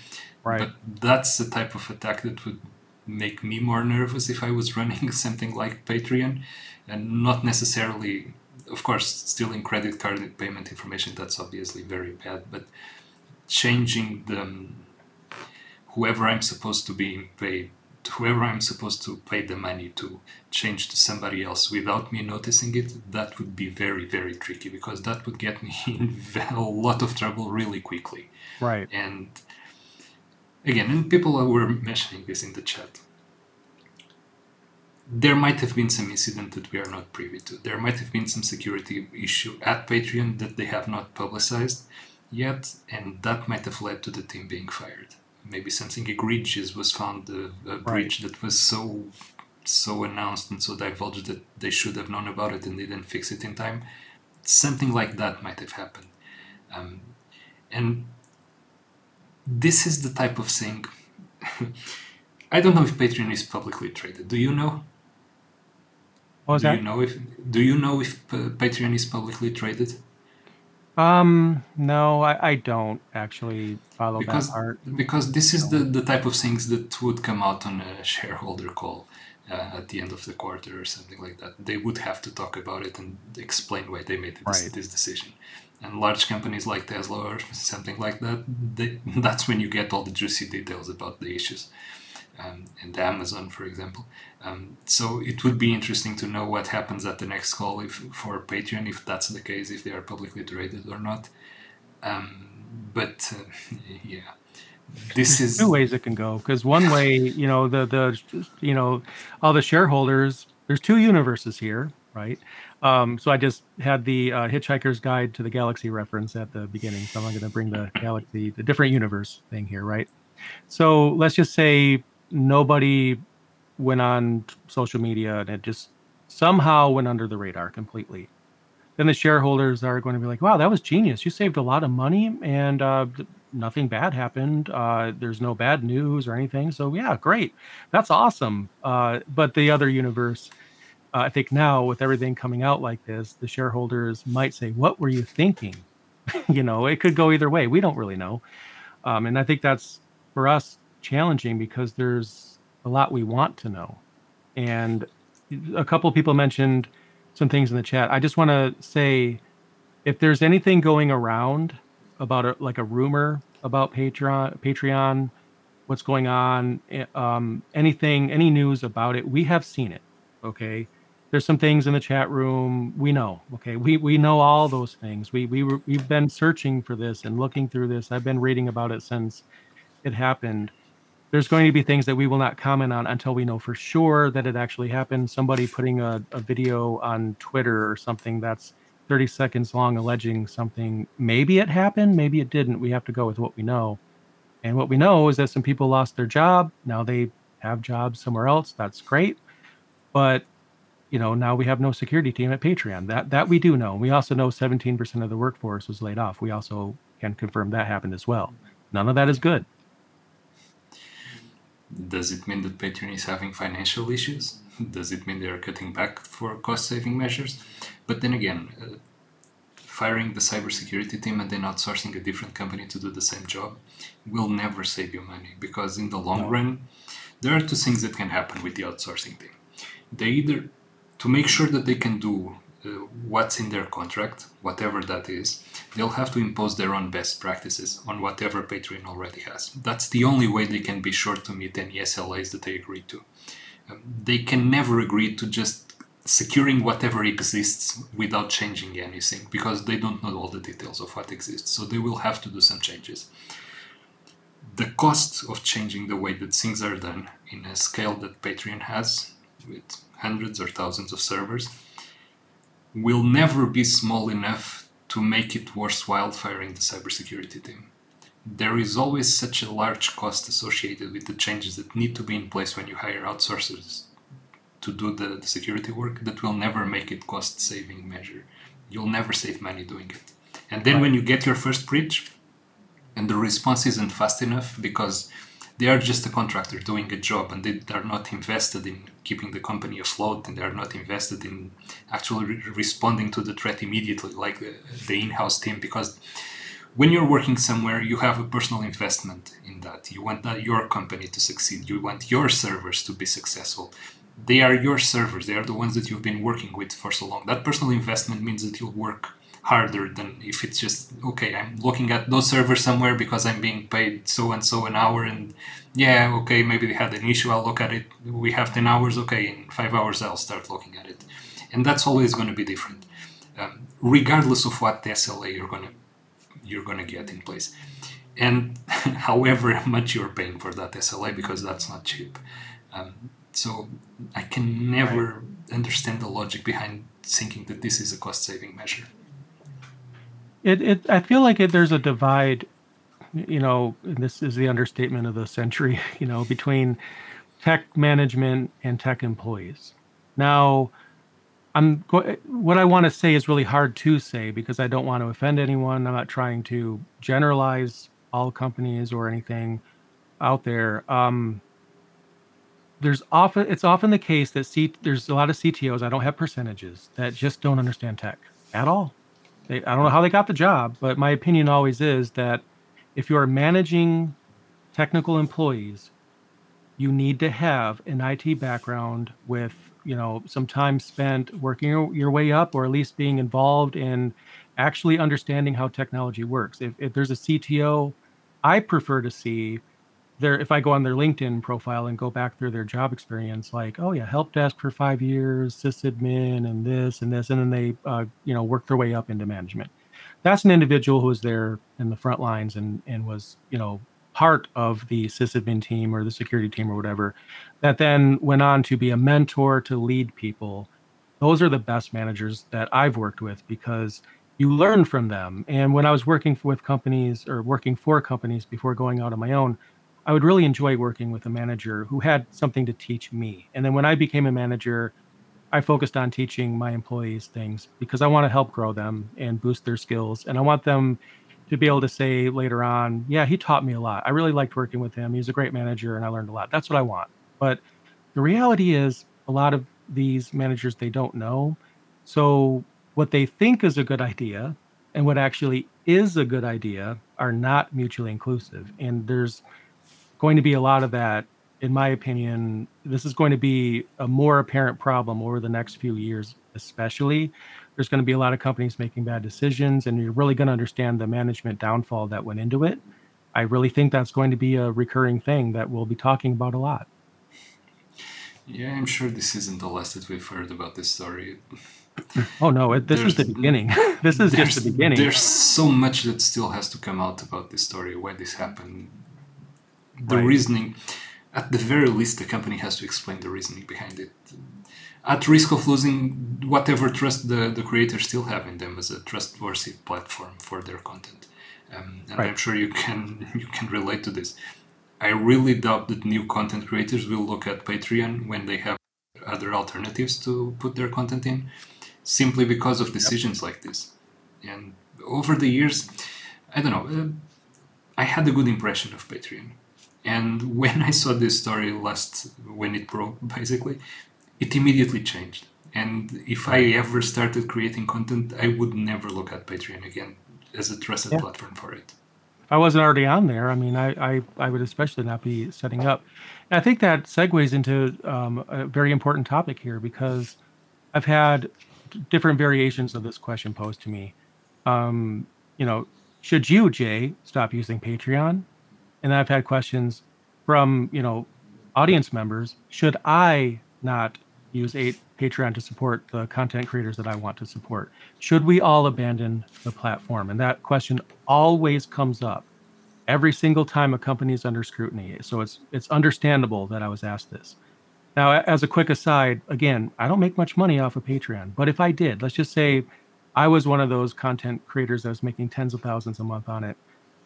Right. But that's the type of attack that would make me more nervous if I was running <laughs> something like Patreon and not necessarily of course stealing credit card payment information that's obviously very bad but changing the whoever I'm supposed to be paid whoever I'm supposed to pay the money to change to somebody else without me noticing it, that would be very, very tricky because that would get me <laughs> in a lot of trouble really quickly. Right. And again, and people were mentioning this in the chat. there might have been some incident that we are not privy to. There might have been some security issue at Patreon that they have not publicized yet, and that might have led to the team being fired. Maybe something egregious was found, a, a breach right. that was so so announced and so divulged that they should have known about it and they didn't fix it in time. Something like that might have happened. Um, and this is the type of thing. <laughs> I don't know if Patreon is publicly traded. Do you know? What was do that? You know if do you know if Patreon is publicly traded? Um, no, I, I don't actually follow because, that part. Because this is the, the type of things that would come out on a shareholder call uh, at the end of the quarter or something like that. They would have to talk about it and explain why they made this, right. this decision. And large companies like Tesla or something like that, they, <laughs> that's when you get all the juicy details about the issues um, and Amazon, for example. Um, so it would be interesting to know what happens at the next call if for Patreon, if that's the case, if they are publicly traded or not. Um, but uh, <laughs> yeah, this There's is two ways it can go. Because one way, you know, the the you know, all the shareholders. There's two universes here, right? Um, so I just had the uh, Hitchhiker's Guide to the Galaxy reference at the beginning. So I'm going to bring the galaxy, the different universe thing here, right? So let's just say nobody went on social media and it just somehow went under the radar completely. Then the shareholders are going to be like, wow, that was genius. You saved a lot of money and uh, nothing bad happened. Uh, there's no bad news or anything. So, yeah, great. That's awesome. Uh, but the other universe, uh, I think now with everything coming out like this, the shareholders might say, what were you thinking? <laughs> you know, it could go either way. We don't really know. Um, and I think that's for us challenging because there's a lot we want to know. And a couple of people mentioned some things in the chat. I just want to say if there's anything going around about a, like a rumor about Patreon, Patreon, what's going on, eh, um, anything, any news about it, we have seen it. Okay. There's some things in the chat room we know. Okay, we we know all those things. We we we've been searching for this and looking through this. I've been reading about it since it happened there's going to be things that we will not comment on until we know for sure that it actually happened. Somebody putting a, a video on Twitter or something that's 30 seconds long alleging something. Maybe it happened, maybe it didn't. We have to go with what we know. And what we know is that some people lost their job. Now they have jobs somewhere else. That's great. But you know, now we have no security team at Patreon. That that we do know. We also know 17% of the workforce was laid off. We also can confirm that happened as well. None of that is good does it mean that Patreon is having financial issues? <laughs> Does it mean they are cutting back for cost saving measures? But then again, uh, firing the cybersecurity team and then outsourcing a different company to do the same job will never save you money because in the long no. run, there are two things that can happen with the outsourcing team. They either, to make sure that they can do what's in their contract, whatever that is, they'll have to impose their own best practices on whatever Patreon already has. That's the only way they can be sure to meet any SLAs that they agree to. Um, they can never agree to just securing whatever exists without changing anything because they don't know all the details of what exists. So they will have to do some changes. The cost of changing the way that things are done in a scale that Patreon has, with hundreds or thousands of servers, will never be small enough to make it worthwhile firing the cybersecurity team. There is always such a large cost associated with the changes that need to be in place when you hire outsourcers to do the, the security work that will never make it cost saving measure. You'll never save money doing it. And then right. when you get your first breach and the response isn't fast enough because they are just a contractor doing a job and they are not invested in keeping the company afloat and they are not invested in actually re- responding to the threat immediately like the, the in-house team because when you're working somewhere you have a personal investment in that. You want that your company to succeed. You want your servers to be successful. They are your servers. They are the ones that you've been working with for so long. That personal investment means that you'll work harder than if it's just okay i'm looking at those servers somewhere because i'm being paid so and so an hour and yeah okay maybe they had an issue i'll look at it. We have 10 hours okay in five hours i'll start looking at it. And that's always going to be different. Um, regardless of what the sla you're going to you're going to get in place. And <laughs> however much you're paying for that sla because that's not cheap. Um, So I can never right. understand the logic behind thinking that this is a cost saving measure. It, it I feel like it, there's a divide, you know, this is the understatement of the century, <laughs> you know, between tech management and tech employees. Now, I'm what I want to say is really hard to say because I don't want to offend anyone. I'm not trying to generalize all companies or anything out there. Um, there's often it's often the case that C, there's a lot of CTOs. I don't have percentages that just don't understand tech at all. They, I don't know how they got the job, but my opinion always is that if you are managing technical employees, you need to have an IT background with you know some time spent working your, your way up, or at least being involved in actually understanding how technology works. If, if there's a CTO, I prefer to see their if I go on their LinkedIn profile and go back through their job experience, like, oh yeah, help desk for five years, sysadmin, and this and this, and then they uh, you know work their way up into management. That's an individual who was there in the front lines and and was you know part of the sysadmin team or the security team or whatever, that then went on to be a mentor to lead people. Those are the best managers that I've worked with because you learn from them. And when I was working with companies or working for companies before going out on my own, I would really enjoy working with a manager who had something to teach me. And then when I became a manager, I focused on teaching my employees things because I want to help grow them and boost their skills. And I want them to be able to say later on, yeah, he taught me a lot. I really liked working with him. He's a great manager and I learned a lot. That's what I want. But the reality is, a lot of these managers, they don't know. So what they think is a good idea and what actually is a good idea are not mutually inclusive. And there's going to be a lot of that. In my opinion, this is going to be a more apparent problem over the next few years, especially. There's going to be a lot of companies making bad decisions, and you're really going to understand the management downfall that went into it. I really think that's going to be a recurring thing that we'll be talking about a lot. Yeah, I'm sure this isn't the last that we've heard about this story. Oh no, it, this there's, is the beginning. <laughs> this is just the beginning. There's so much that still has to come out about this story, why this happened, the right. reasoning at the very least the company has to explain the reasoning behind it at risk of losing whatever trust the, the creators still have in them as a trustworthy platform for their content um, and right. i'm sure you can <laughs> you can relate to this i really doubt that new content creators will look at patreon when they have other alternatives to put their content in simply because of decisions yep. like this and over the years i don't know uh, i had a good impression of patreon and <laughs> when I saw this story last, when it broke, <laughs> basically, it immediately changed. And if I ever started creating content, I would never look at Patreon again as a trusted yeah. platform for it. If I wasn't already on there, I mean, I, I, I would especially not be setting up. And I think that segues into um, a very important topic here because I've had different variations of this question posed to me. Um, you know, should you, Jay, stop using Patreon? And I've had questions from you know audience members. Should I not use Patreon to support the content creators that I want to support? Should we all abandon the platform? And that question always comes up every single time a company is under scrutiny. So it's it's understandable that I was asked this. Now, as a quick aside, again, I don't make much money off of Patreon, but if I did, let's just say I was one of those content creators that was making tens of thousands a month on it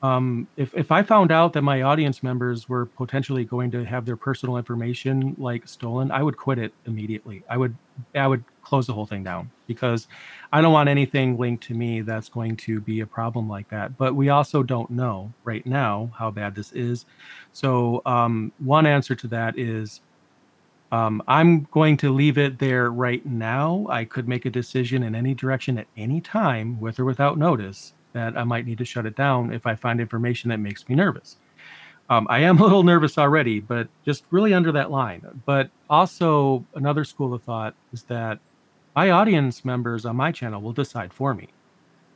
um, if if I found out that my audience members were potentially going to have their personal information like stolen, I would quit it immediately. I would I would close the whole thing down because I don't want anything linked to me that's going to be a problem like that. But we also don't know right now how bad this is. So um, one answer to that is um, I'm going to leave it there right now. I could make a decision in any direction at any time, with or without notice that I might need to shut it down if I find information that makes me nervous. Um, I am <laughs> a little nervous already, but just really under that line. But also, another school of thought is that my audience members on my channel will decide for me.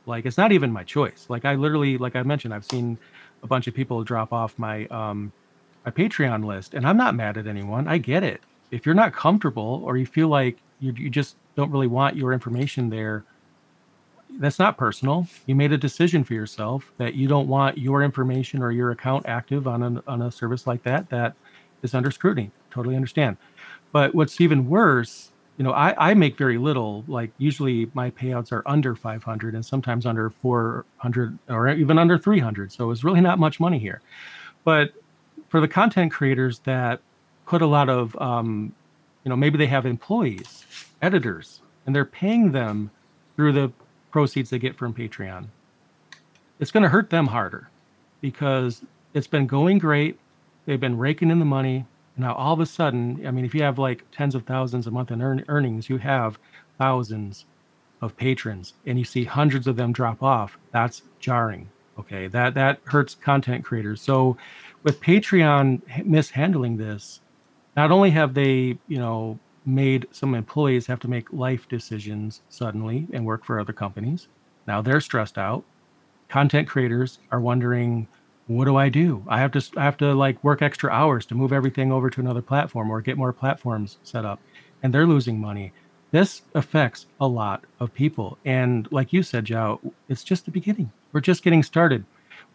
Like, it's not even my choice. Like, I literally, like I mentioned, I've seen a bunch of people drop off my um, my Patreon list, and I'm not mad at anyone. I get it. If you're not comfortable or you feel like you, you just don't really want your information there, that's not personal. You made a decision for yourself that you don't want your information or your account active on a, on a service like that that is under scrutiny. Totally understand. But what's even worse, you know, I, I make very little. Like usually my payouts are under 500 and sometimes under 400 or even under 300. So it's really not much money here. But for the content creators that put a lot of, um, you know, maybe they have employees, editors, and they're paying them through the proceeds they get from Patreon. It's going to hurt them harder because it's been going great. They've been raking in the money. Now, all of a sudden, I mean, if you have like tens of thousands a month in earn- earnings, you have thousands of patrons and you see hundreds of them drop off. That's jarring. Okay. That, that hurts content creators. So with Patreon mishandling this, not only have they, you know, made some employees have to make life decisions suddenly and work for other companies. Now they're stressed out. Content creators are wondering, what do I do? I have to I have to like work extra hours to move everything over to another platform or get more platforms set up, and they're losing money. This affects a lot of people, and like you said, Joe, it's just the beginning. We're just getting started.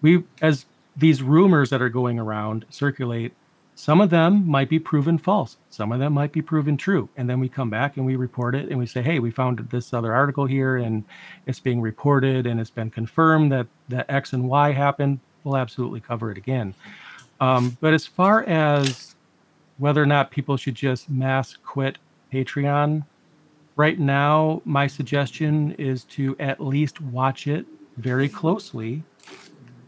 We as these rumors that are going around circulate some of them might be proven false. Some of them might be proven true. And then we come back and we report it and we say, hey, we found this other article here and it's being reported and it's been confirmed that, that X and Y happened. We'll absolutely cover it again. Um, but as far as whether or not people should just mass quit Patreon, right now, my suggestion is to at least watch it very closely.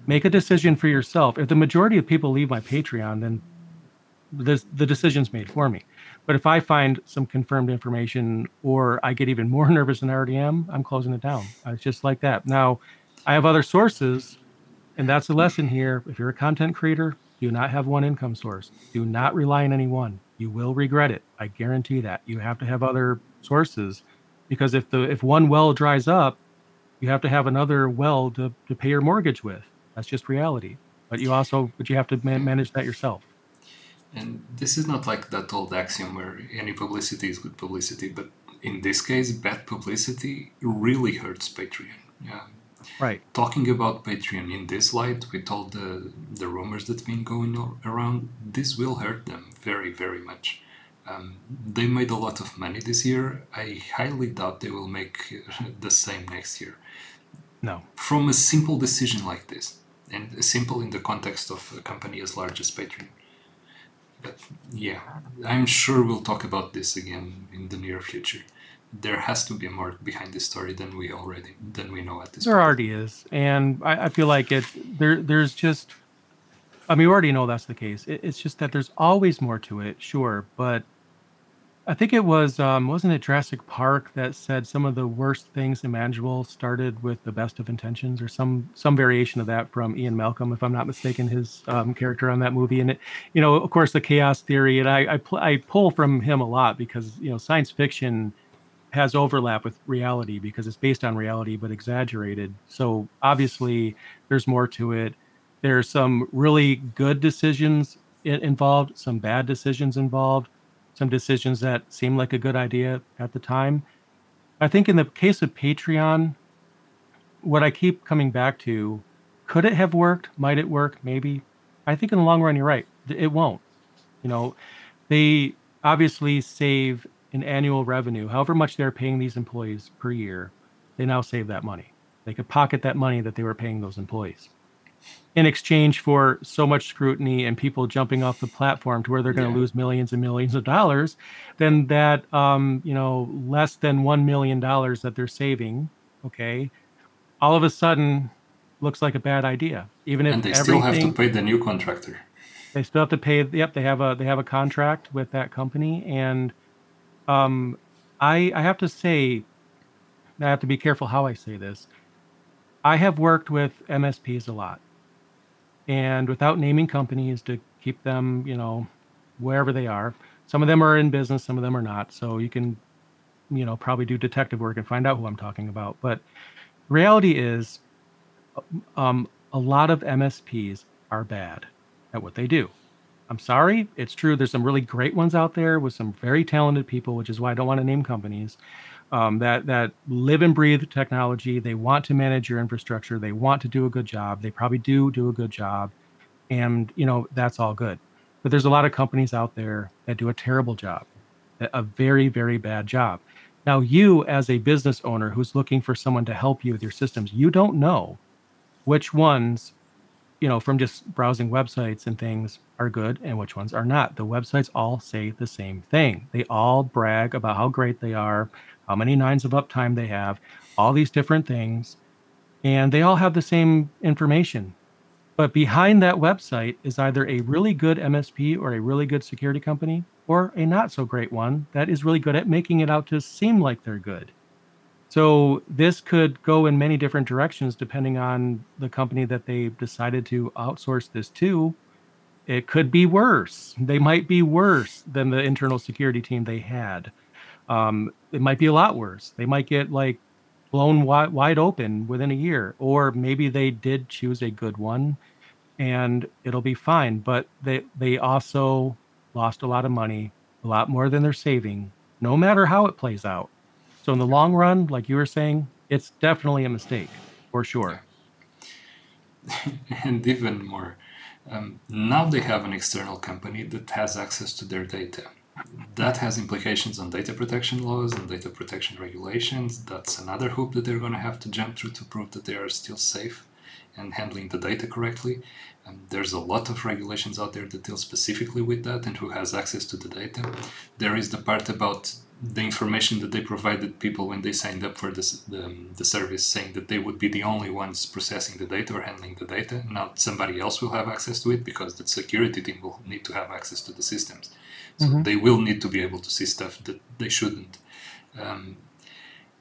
Make a decision for yourself. If the majority of people leave my Patreon, then the, the decision's made for me. But if I find some confirmed information or I get even more <laughs> nervous than I already am, I'm closing it down. Uh, it's just like that. Now, I have other sources, and that's the lesson here. If you're a content creator, do not have one income source. Do not rely on any one. You will regret it. I guarantee that. You have to have other sources because if the if one well dries up, you have to have another well to, to pay your mortgage with. That's just reality. But you also but you have to man- manage that yourself. And this is not like that old axiom where any publicity is good publicity, but in this case, bad publicity really hurts Patreon. Yeah. Right. Talking about Patreon in this light, with all the the rumors that've been going around, this will hurt them very, very much. Um, they made a lot of money this year. I highly doubt they will make <laughs> the same next year. No. From a simple decision like this, and simple in the context of a company as large as Patreon. But yeah, I'm sure we'll talk about this again in the near future. There has to be more behind this story than we already than we know at this. There point. already is, and I, I, feel like it. There, there's just. I mean, we already know that's the case. It, it's just that there's always more to it, sure, but I think it was um, wasn't it Jurassic Park that said some of the worst things imaginable started with the best of intentions, or some some variation of that from Ian Malcolm, if I'm not mistaken, his um, character on that movie. And it, you know, of course, the chaos theory, and I I, pl- I pull from him a lot because you know science fiction has overlap with reality because it's based on reality but exaggerated. So obviously, there's more to it. There's some really good decisions involved, some bad decisions involved some decisions that seemed like a good idea at the time. I think in the case of Patreon, what I keep coming back to, could it have worked? Might it work? Maybe. I think in the long run, you're right. It won't. You know, they obviously save an annual revenue, however much they're paying these employees per year, they now save that money. They could pocket that money that they were paying those employees in exchange for so much scrutiny and people jumping off the platform to where they're going to yeah. lose millions and millions of dollars, then that um, you know less than one million dollars that they're saving, okay, all of a sudden looks like a bad idea. Even if and they still have to pay the new contractor. They still have to pay. Yep, they have a they have a contract with that company, and um, I I have to say, I have to be careful how I say this. I have worked with MSPs a lot and without naming companies to keep them, you know, wherever they are. Some of them are in business, some of them are not. So you can, you know, probably do detective work and find out who I'm talking about. But reality is, um, a lot of MSPs are bad at what they do. I'm sorry, it's true. There's some really great ones out there with some very talented people, which is why I don't want to name companies um, that that live and breathe technology. They want to manage your infrastructure. They want to do a good job. They probably do do a good job, and you know that's all good. But there's a lot of companies out there that do a terrible job, a very, very bad job. Now, you as a business owner who's looking for someone to help you with your systems, you don't know which ones, you know, from just browsing websites and things are good and which ones are not. The websites all say the same thing. They all brag about how great they are, how many nines of uptime they have, all these different things, and they all have the same information. But behind that website is either a really good MSP or a really good security company or a not so great one that is really good at making it out to seem like they're good. So this could go in many different directions depending on the company that they decided to outsource this to. It could be worse. They might be worse than the internal security team they had. Um, it might be a lot worse. They might get like blown wide, wide open within a year, or maybe they did choose a good one, and it'll be fine. But they they also lost a lot of money, a lot more than they're saving, no matter how it plays out. So in the long run, like you were saying, it's definitely a mistake for sure. <laughs> and even more, um, now they have an external company that has access to their data. That has implications on data protection laws and data protection regulations. That's another hoop that they're going to have to jump through to prove that they are still safe and handling the data correctly. Um, there's a lot of regulations out there that deal specifically with that and who has access to the data. There is the part about the information that they provided people when they signed up for this, the, the service, saying that they would be the only ones processing the data or handling the data. Not somebody else will have access to it because the security team will need to have access to the systems. So mm-hmm. they will need to be able to see stuff that they shouldn't. Um,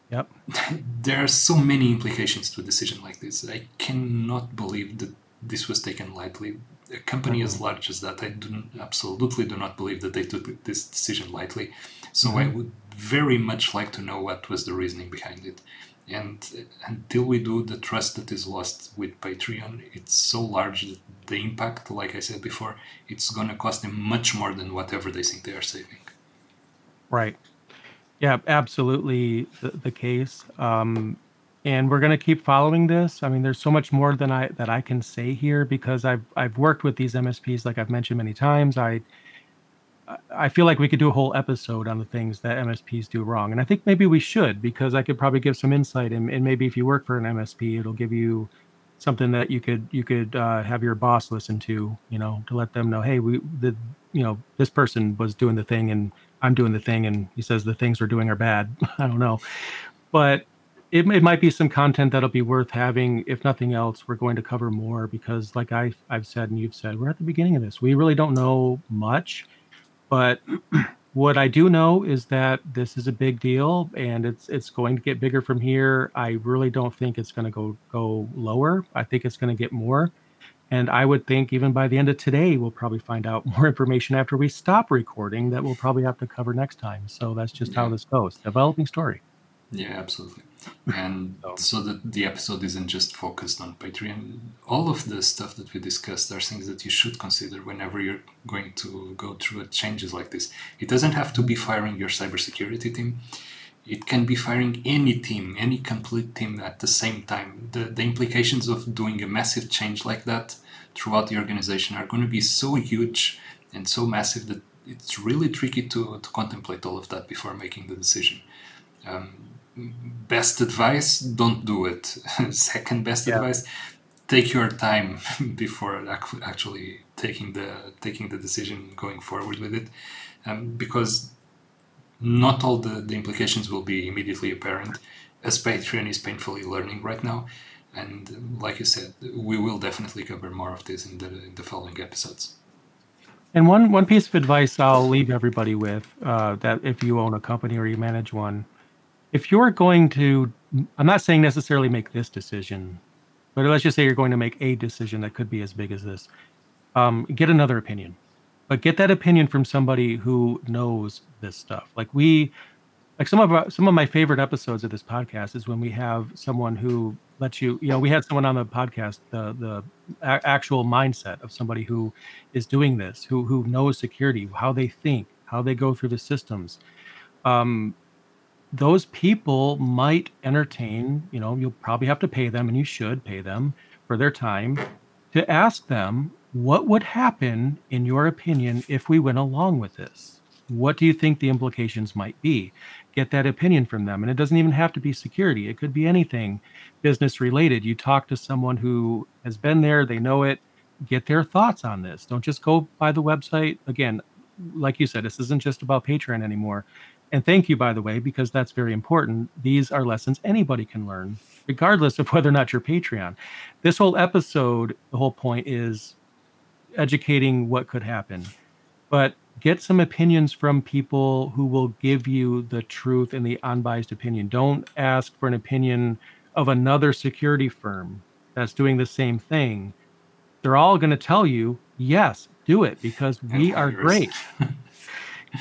Yep. <laughs> there are so many implications to a decision like this. I cannot believe that this was taken lightly. A company as large as that, I do absolutely do not believe that they took this decision lightly. So mm-hmm. I would very much like to know what was the reasoning behind it. And until we do, the trust that is lost with Patreon, it's so large that the impact, like I said before, it's going to cost them much more than whatever they think they are saving. Right. Yeah, absolutely the, the case. Um, and we're going to keep following this. I mean, there's so much more than I that I can say here because I've I've worked with these MSPs, like I've mentioned many times. I I feel like we could do a whole episode on the things that MSPs do wrong, and I think maybe we should because I could probably give some insight, and, and maybe if you work for an MSP, it'll give you something that you could you could uh, have your boss listen to, you know, to let them know, hey, we the you know this person was doing the thing and I'm doing the thing, and he says the things we're doing are bad. <laughs> I don't know, but it, it might be some content that'll be worth having. If nothing else, we're going to cover more because, like I, I've said and you've said, we're at the beginning of this. We really don't know much, but what I do know is that this is a big deal and it's it's going to get bigger from here. I really don't think it's going to go go lower. I think it's going to get more. And I would think even by the end of today, we'll probably find out <laughs> more information after we stop recording that we'll probably have to cover next time. So that's just yeah. how this goes. Developing story. Yeah, absolutely. And so that the episode isn't just focused on Patreon. All of the stuff that we discussed are things that you should consider whenever you're going to go through changes like this. It doesn't have to be firing your cybersecurity team. It can be firing any team, any complete team at the same time. The, the implications of doing a massive change like that throughout the organization are going to be so huge and so massive that it's really tricky to, to contemplate all of that before making the decision. Um, best advice don't do it. <laughs> Second best yeah. advice take your time <laughs> before actually taking the taking the decision going forward with it um, because not all the, the implications will be immediately apparent as patreon is painfully learning right now. And like you said we will definitely cover more of this in the, in the following episodes. And one one piece of advice i'll leave everybody with uh, that if you own a company or you manage one if you're going to, I'm not saying necessarily make this decision, but let's just say you're going to make a decision that could be as big as this. Um, get another opinion, but get that opinion from somebody who knows this stuff. Like we, like some of our, some of my favorite episodes of this podcast is when we have someone who lets you, you know, we had someone on the podcast, the the a- actual mindset of somebody who is doing this, who who knows security, how they think, how they go through the systems. Um, those people might entertain, you know, you'll probably have to pay them, and you should pay them for their time to ask them what would happen, in your opinion, if we went along with this. What do you think the implications might be? Get that opinion from them. And it doesn't even have to be security, it could be anything business related. You talk to someone who has been there, they know it, get their thoughts on this. Don't just go by the website. Again, like you said, this isn't just about Patreon anymore. And thank you, by the way, because that's very important. These are lessons anybody can learn, regardless of whether or not you're Patreon. This whole episode, the whole point is educating what could happen. But get some opinions from people who will give you the truth and the unbiased opinion. Don't ask for an opinion of another security firm that's doing the same thing. They're all going to tell you, yes, do it because we are great. <laughs>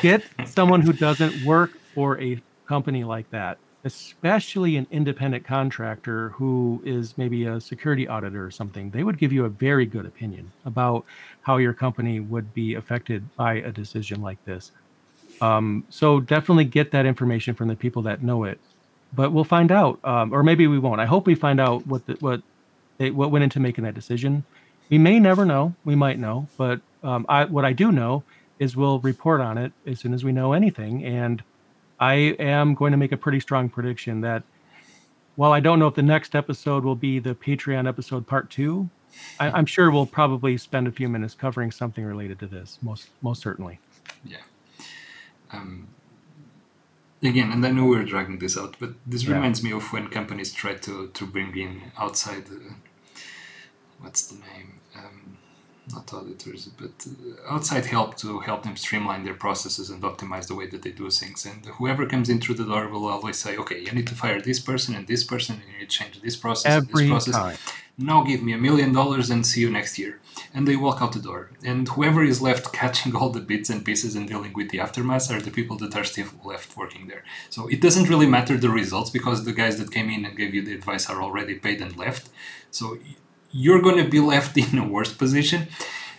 get someone who doesn't work for a company like that especially an independent contractor who is maybe a security auditor or something, they would give you a very good opinion about how your company would be affected by a decision like this. Um, so definitely get that information from the people that know it. But we'll find out, um, or maybe we won't. I hope we find out what the, what they, what went into making that decision. We may never know. We might know, but um, I, what I do know is we'll report on it as soon as we know anything. And I am going to make a pretty strong prediction that while I don't know if the next episode will be the Patreon episode part two, I, am sure we'll probably spend a few minutes covering something related to this. Most most certainly. Yeah. Um, again, and I know we're dragging this out, but this yeah. reminds me of when companies try to to bring in outside. Uh, what's the name? Um, not auditors, but uh, outside help to help them streamline their processes and optimize the way that they do things. And whoever comes in through the door will always say, "Okay, you need to fire this person and this person, and you need to change this process Every and this process." Time. Now give me a million dollars and see you next year. And they walk out the door. And whoever is left <laughs> catching all the bits and pieces and dealing with the aftermath are the people that are still left working there. So it doesn't really matter the results because the guys that came in and gave you the advice are already paid and left. So you're going to be left <laughs> in a worse position.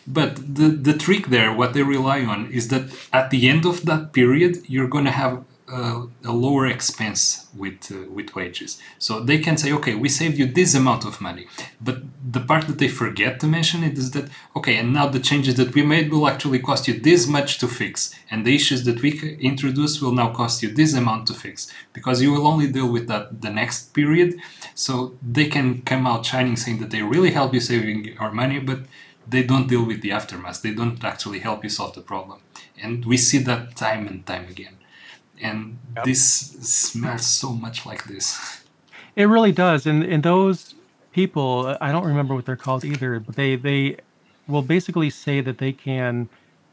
But the, the trick there, what they rely on, is that at the end of that period, you're going to have a, a lower expense with uh, with wages. So they can say, okay, we saved you this amount of money. But the part that they forget to mention it is that, okay, and now the changes that we made will actually cost you this much to fix. And the issues that we introduce will now cost you this amount to fix. Because you will only deal with that the next period. So they can come out shining saying that they really help you saving our money, but they don't deal with the aftermath. They don't actually help you solve the problem. And we see that time and time again and yep. this smells so much like this. It really does, and and those people, I don't remember what they're called either, but they they will basically say that they can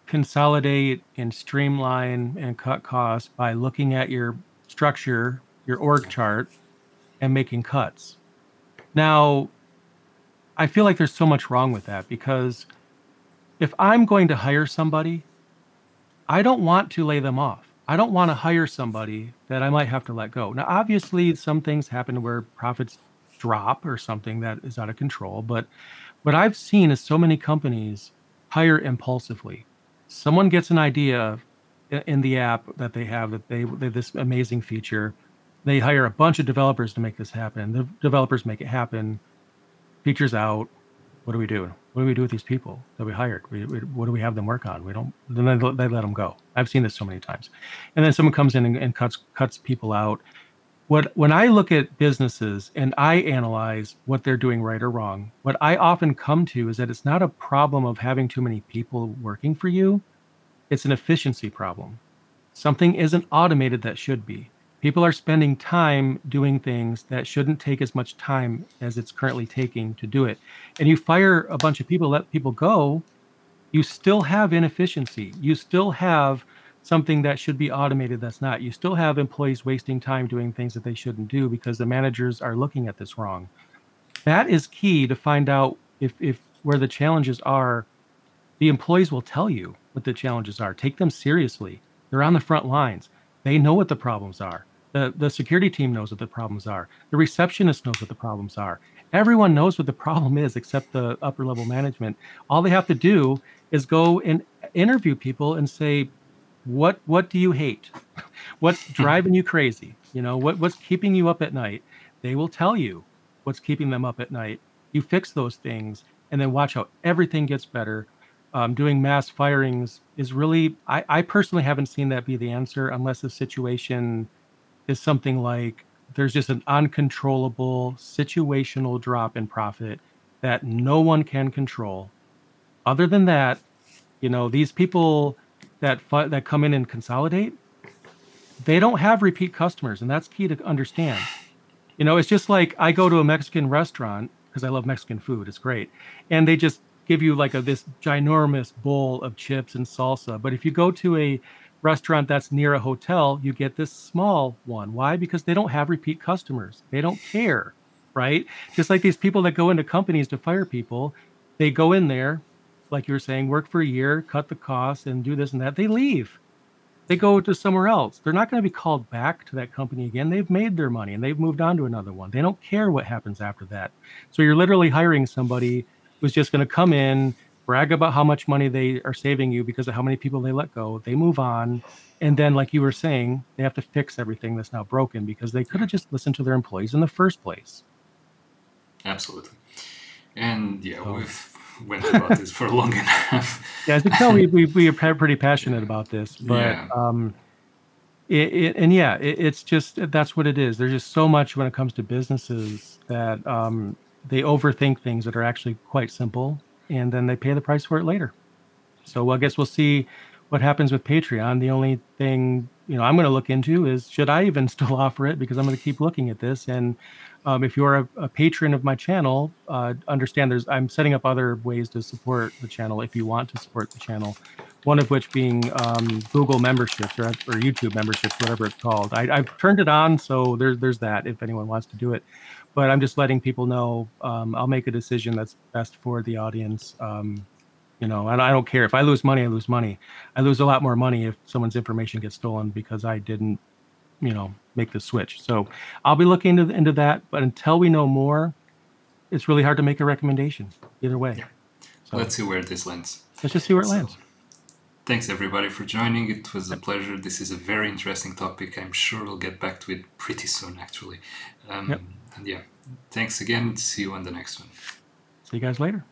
consolidate and streamline and cut costs by looking at your structure, your org chart, and making cuts. Now, I feel like there's so much wrong with that because if I'm going to hire somebody, I don't want to lay them off. I don't want to hire somebody that I might have to let go. Now, obviously, some things happen where profits drop or something that is out of control. But what I've seen is so many companies hire impulsively. Someone gets an idea in the app that they have that they, they this amazing feature. They hire a bunch of developers to make this happen. The developers make it happen. Features out. What do we do? What do we do with these people that we hired? We, we, what do we have them work on? We don't. Then they, they, let them go. I've seen this so many times, and then someone comes in and, and cuts cuts people out. What when I look at businesses and I analyze what they're doing right or wrong, what I often come to is that it's not a problem of having too many people working for you. It's an efficiency problem. Something isn't automated that should be people are spending time doing things that shouldn't take as much time as it's currently taking to do it. And you fire a bunch of people, let people go, you still have inefficiency. You still have something that should be automated that's not. You still have employees wasting time doing things that they shouldn't do because the managers are looking at this wrong. That is key to find out if, if where the challenges are. The employees will tell you what the challenges are. Take them seriously. They're on the front lines. They know what the problems are. The, the security team knows what the problems are. The receptionist knows what the problems are. Everyone knows what the <laughs> problem is except the upper level management. All they have to do is go and interview people and say, what what do you hate? <laughs> what's driving you crazy? You know, what what's keeping you up at night? They will tell you what's keeping them up at night. You fix those things and then watch how everything gets better. um, doing mass firings is really, I, I personally haven't seen that be the answer unless the situation is something like there's just an uncontrollable situational drop in profit that no one can control. Other than that, you know, these people that that come in and consolidate, they don't have repeat customers, and that's key to understand. You know, it's just like I go to a Mexican restaurant because I love Mexican food. It's great, and they just give you like a this ginormous bowl of chips and salsa. But if you go to a restaurant that's near a hotel, you get this small one. Why? Because they don't have repeat customers. They don't care, right? Just like these people that go into companies to fire people, they go in there, like you were saying, work for a year, cut the costs, and do this and that. They leave. They go to somewhere else. They're not going to be called back to that company again. They've made their money and they've moved on to another one. They don't care what happens after that. So you're literally hiring somebody who's just going to come in, brag about how much money they are saving you because of how many people they let go. They move on. And then, like you were saying, they have to fix everything that's now broken because they could have just listened to their employees in the first place. Absolutely. And yeah, we've <laughs> went about this for long <laughs> enough. Yeah, as you tell, we, we, we are pretty passionate about this. <laughs> But, yeah. um, it, it, and yeah, it, it's just that's what it is. There's just so much when it comes to businesses that um, they overthink things that are actually quite simple and then they pay the price for it later. So I guess we'll see what happens with Patreon. The only thing you know I'm going to look into is should I even <laughs> still offer it because I'm going to keep looking at this. And um, if you're a, a, patron of my channel, uh, understand there's I'm setting up other ways to support the channel if you want to support the channel. One of which being um, Google memberships or, or YouTube memberships, whatever it's called. I, have turned it on, so there's there's that if anyone wants to do it but I'm just letting people know um, I'll make a decision that's best for the audience. Um, you know, and I don't care if I lose money, I lose money. I lose a lot more money if someone's information gets stolen because I didn't, you know, make the switch. So I'll be looking into, into that. But until we know more, it's really hard to make a recommendation either way. Yeah. So let's see where this lands. Let's just see where it so, lands. Thanks everybody for joining. It was a pleasure. This is a very interesting topic. I'm sure we'll get back to it pretty soon, actually. Um, yep. And yeah, thanks again. See you on the next one. See you guys later.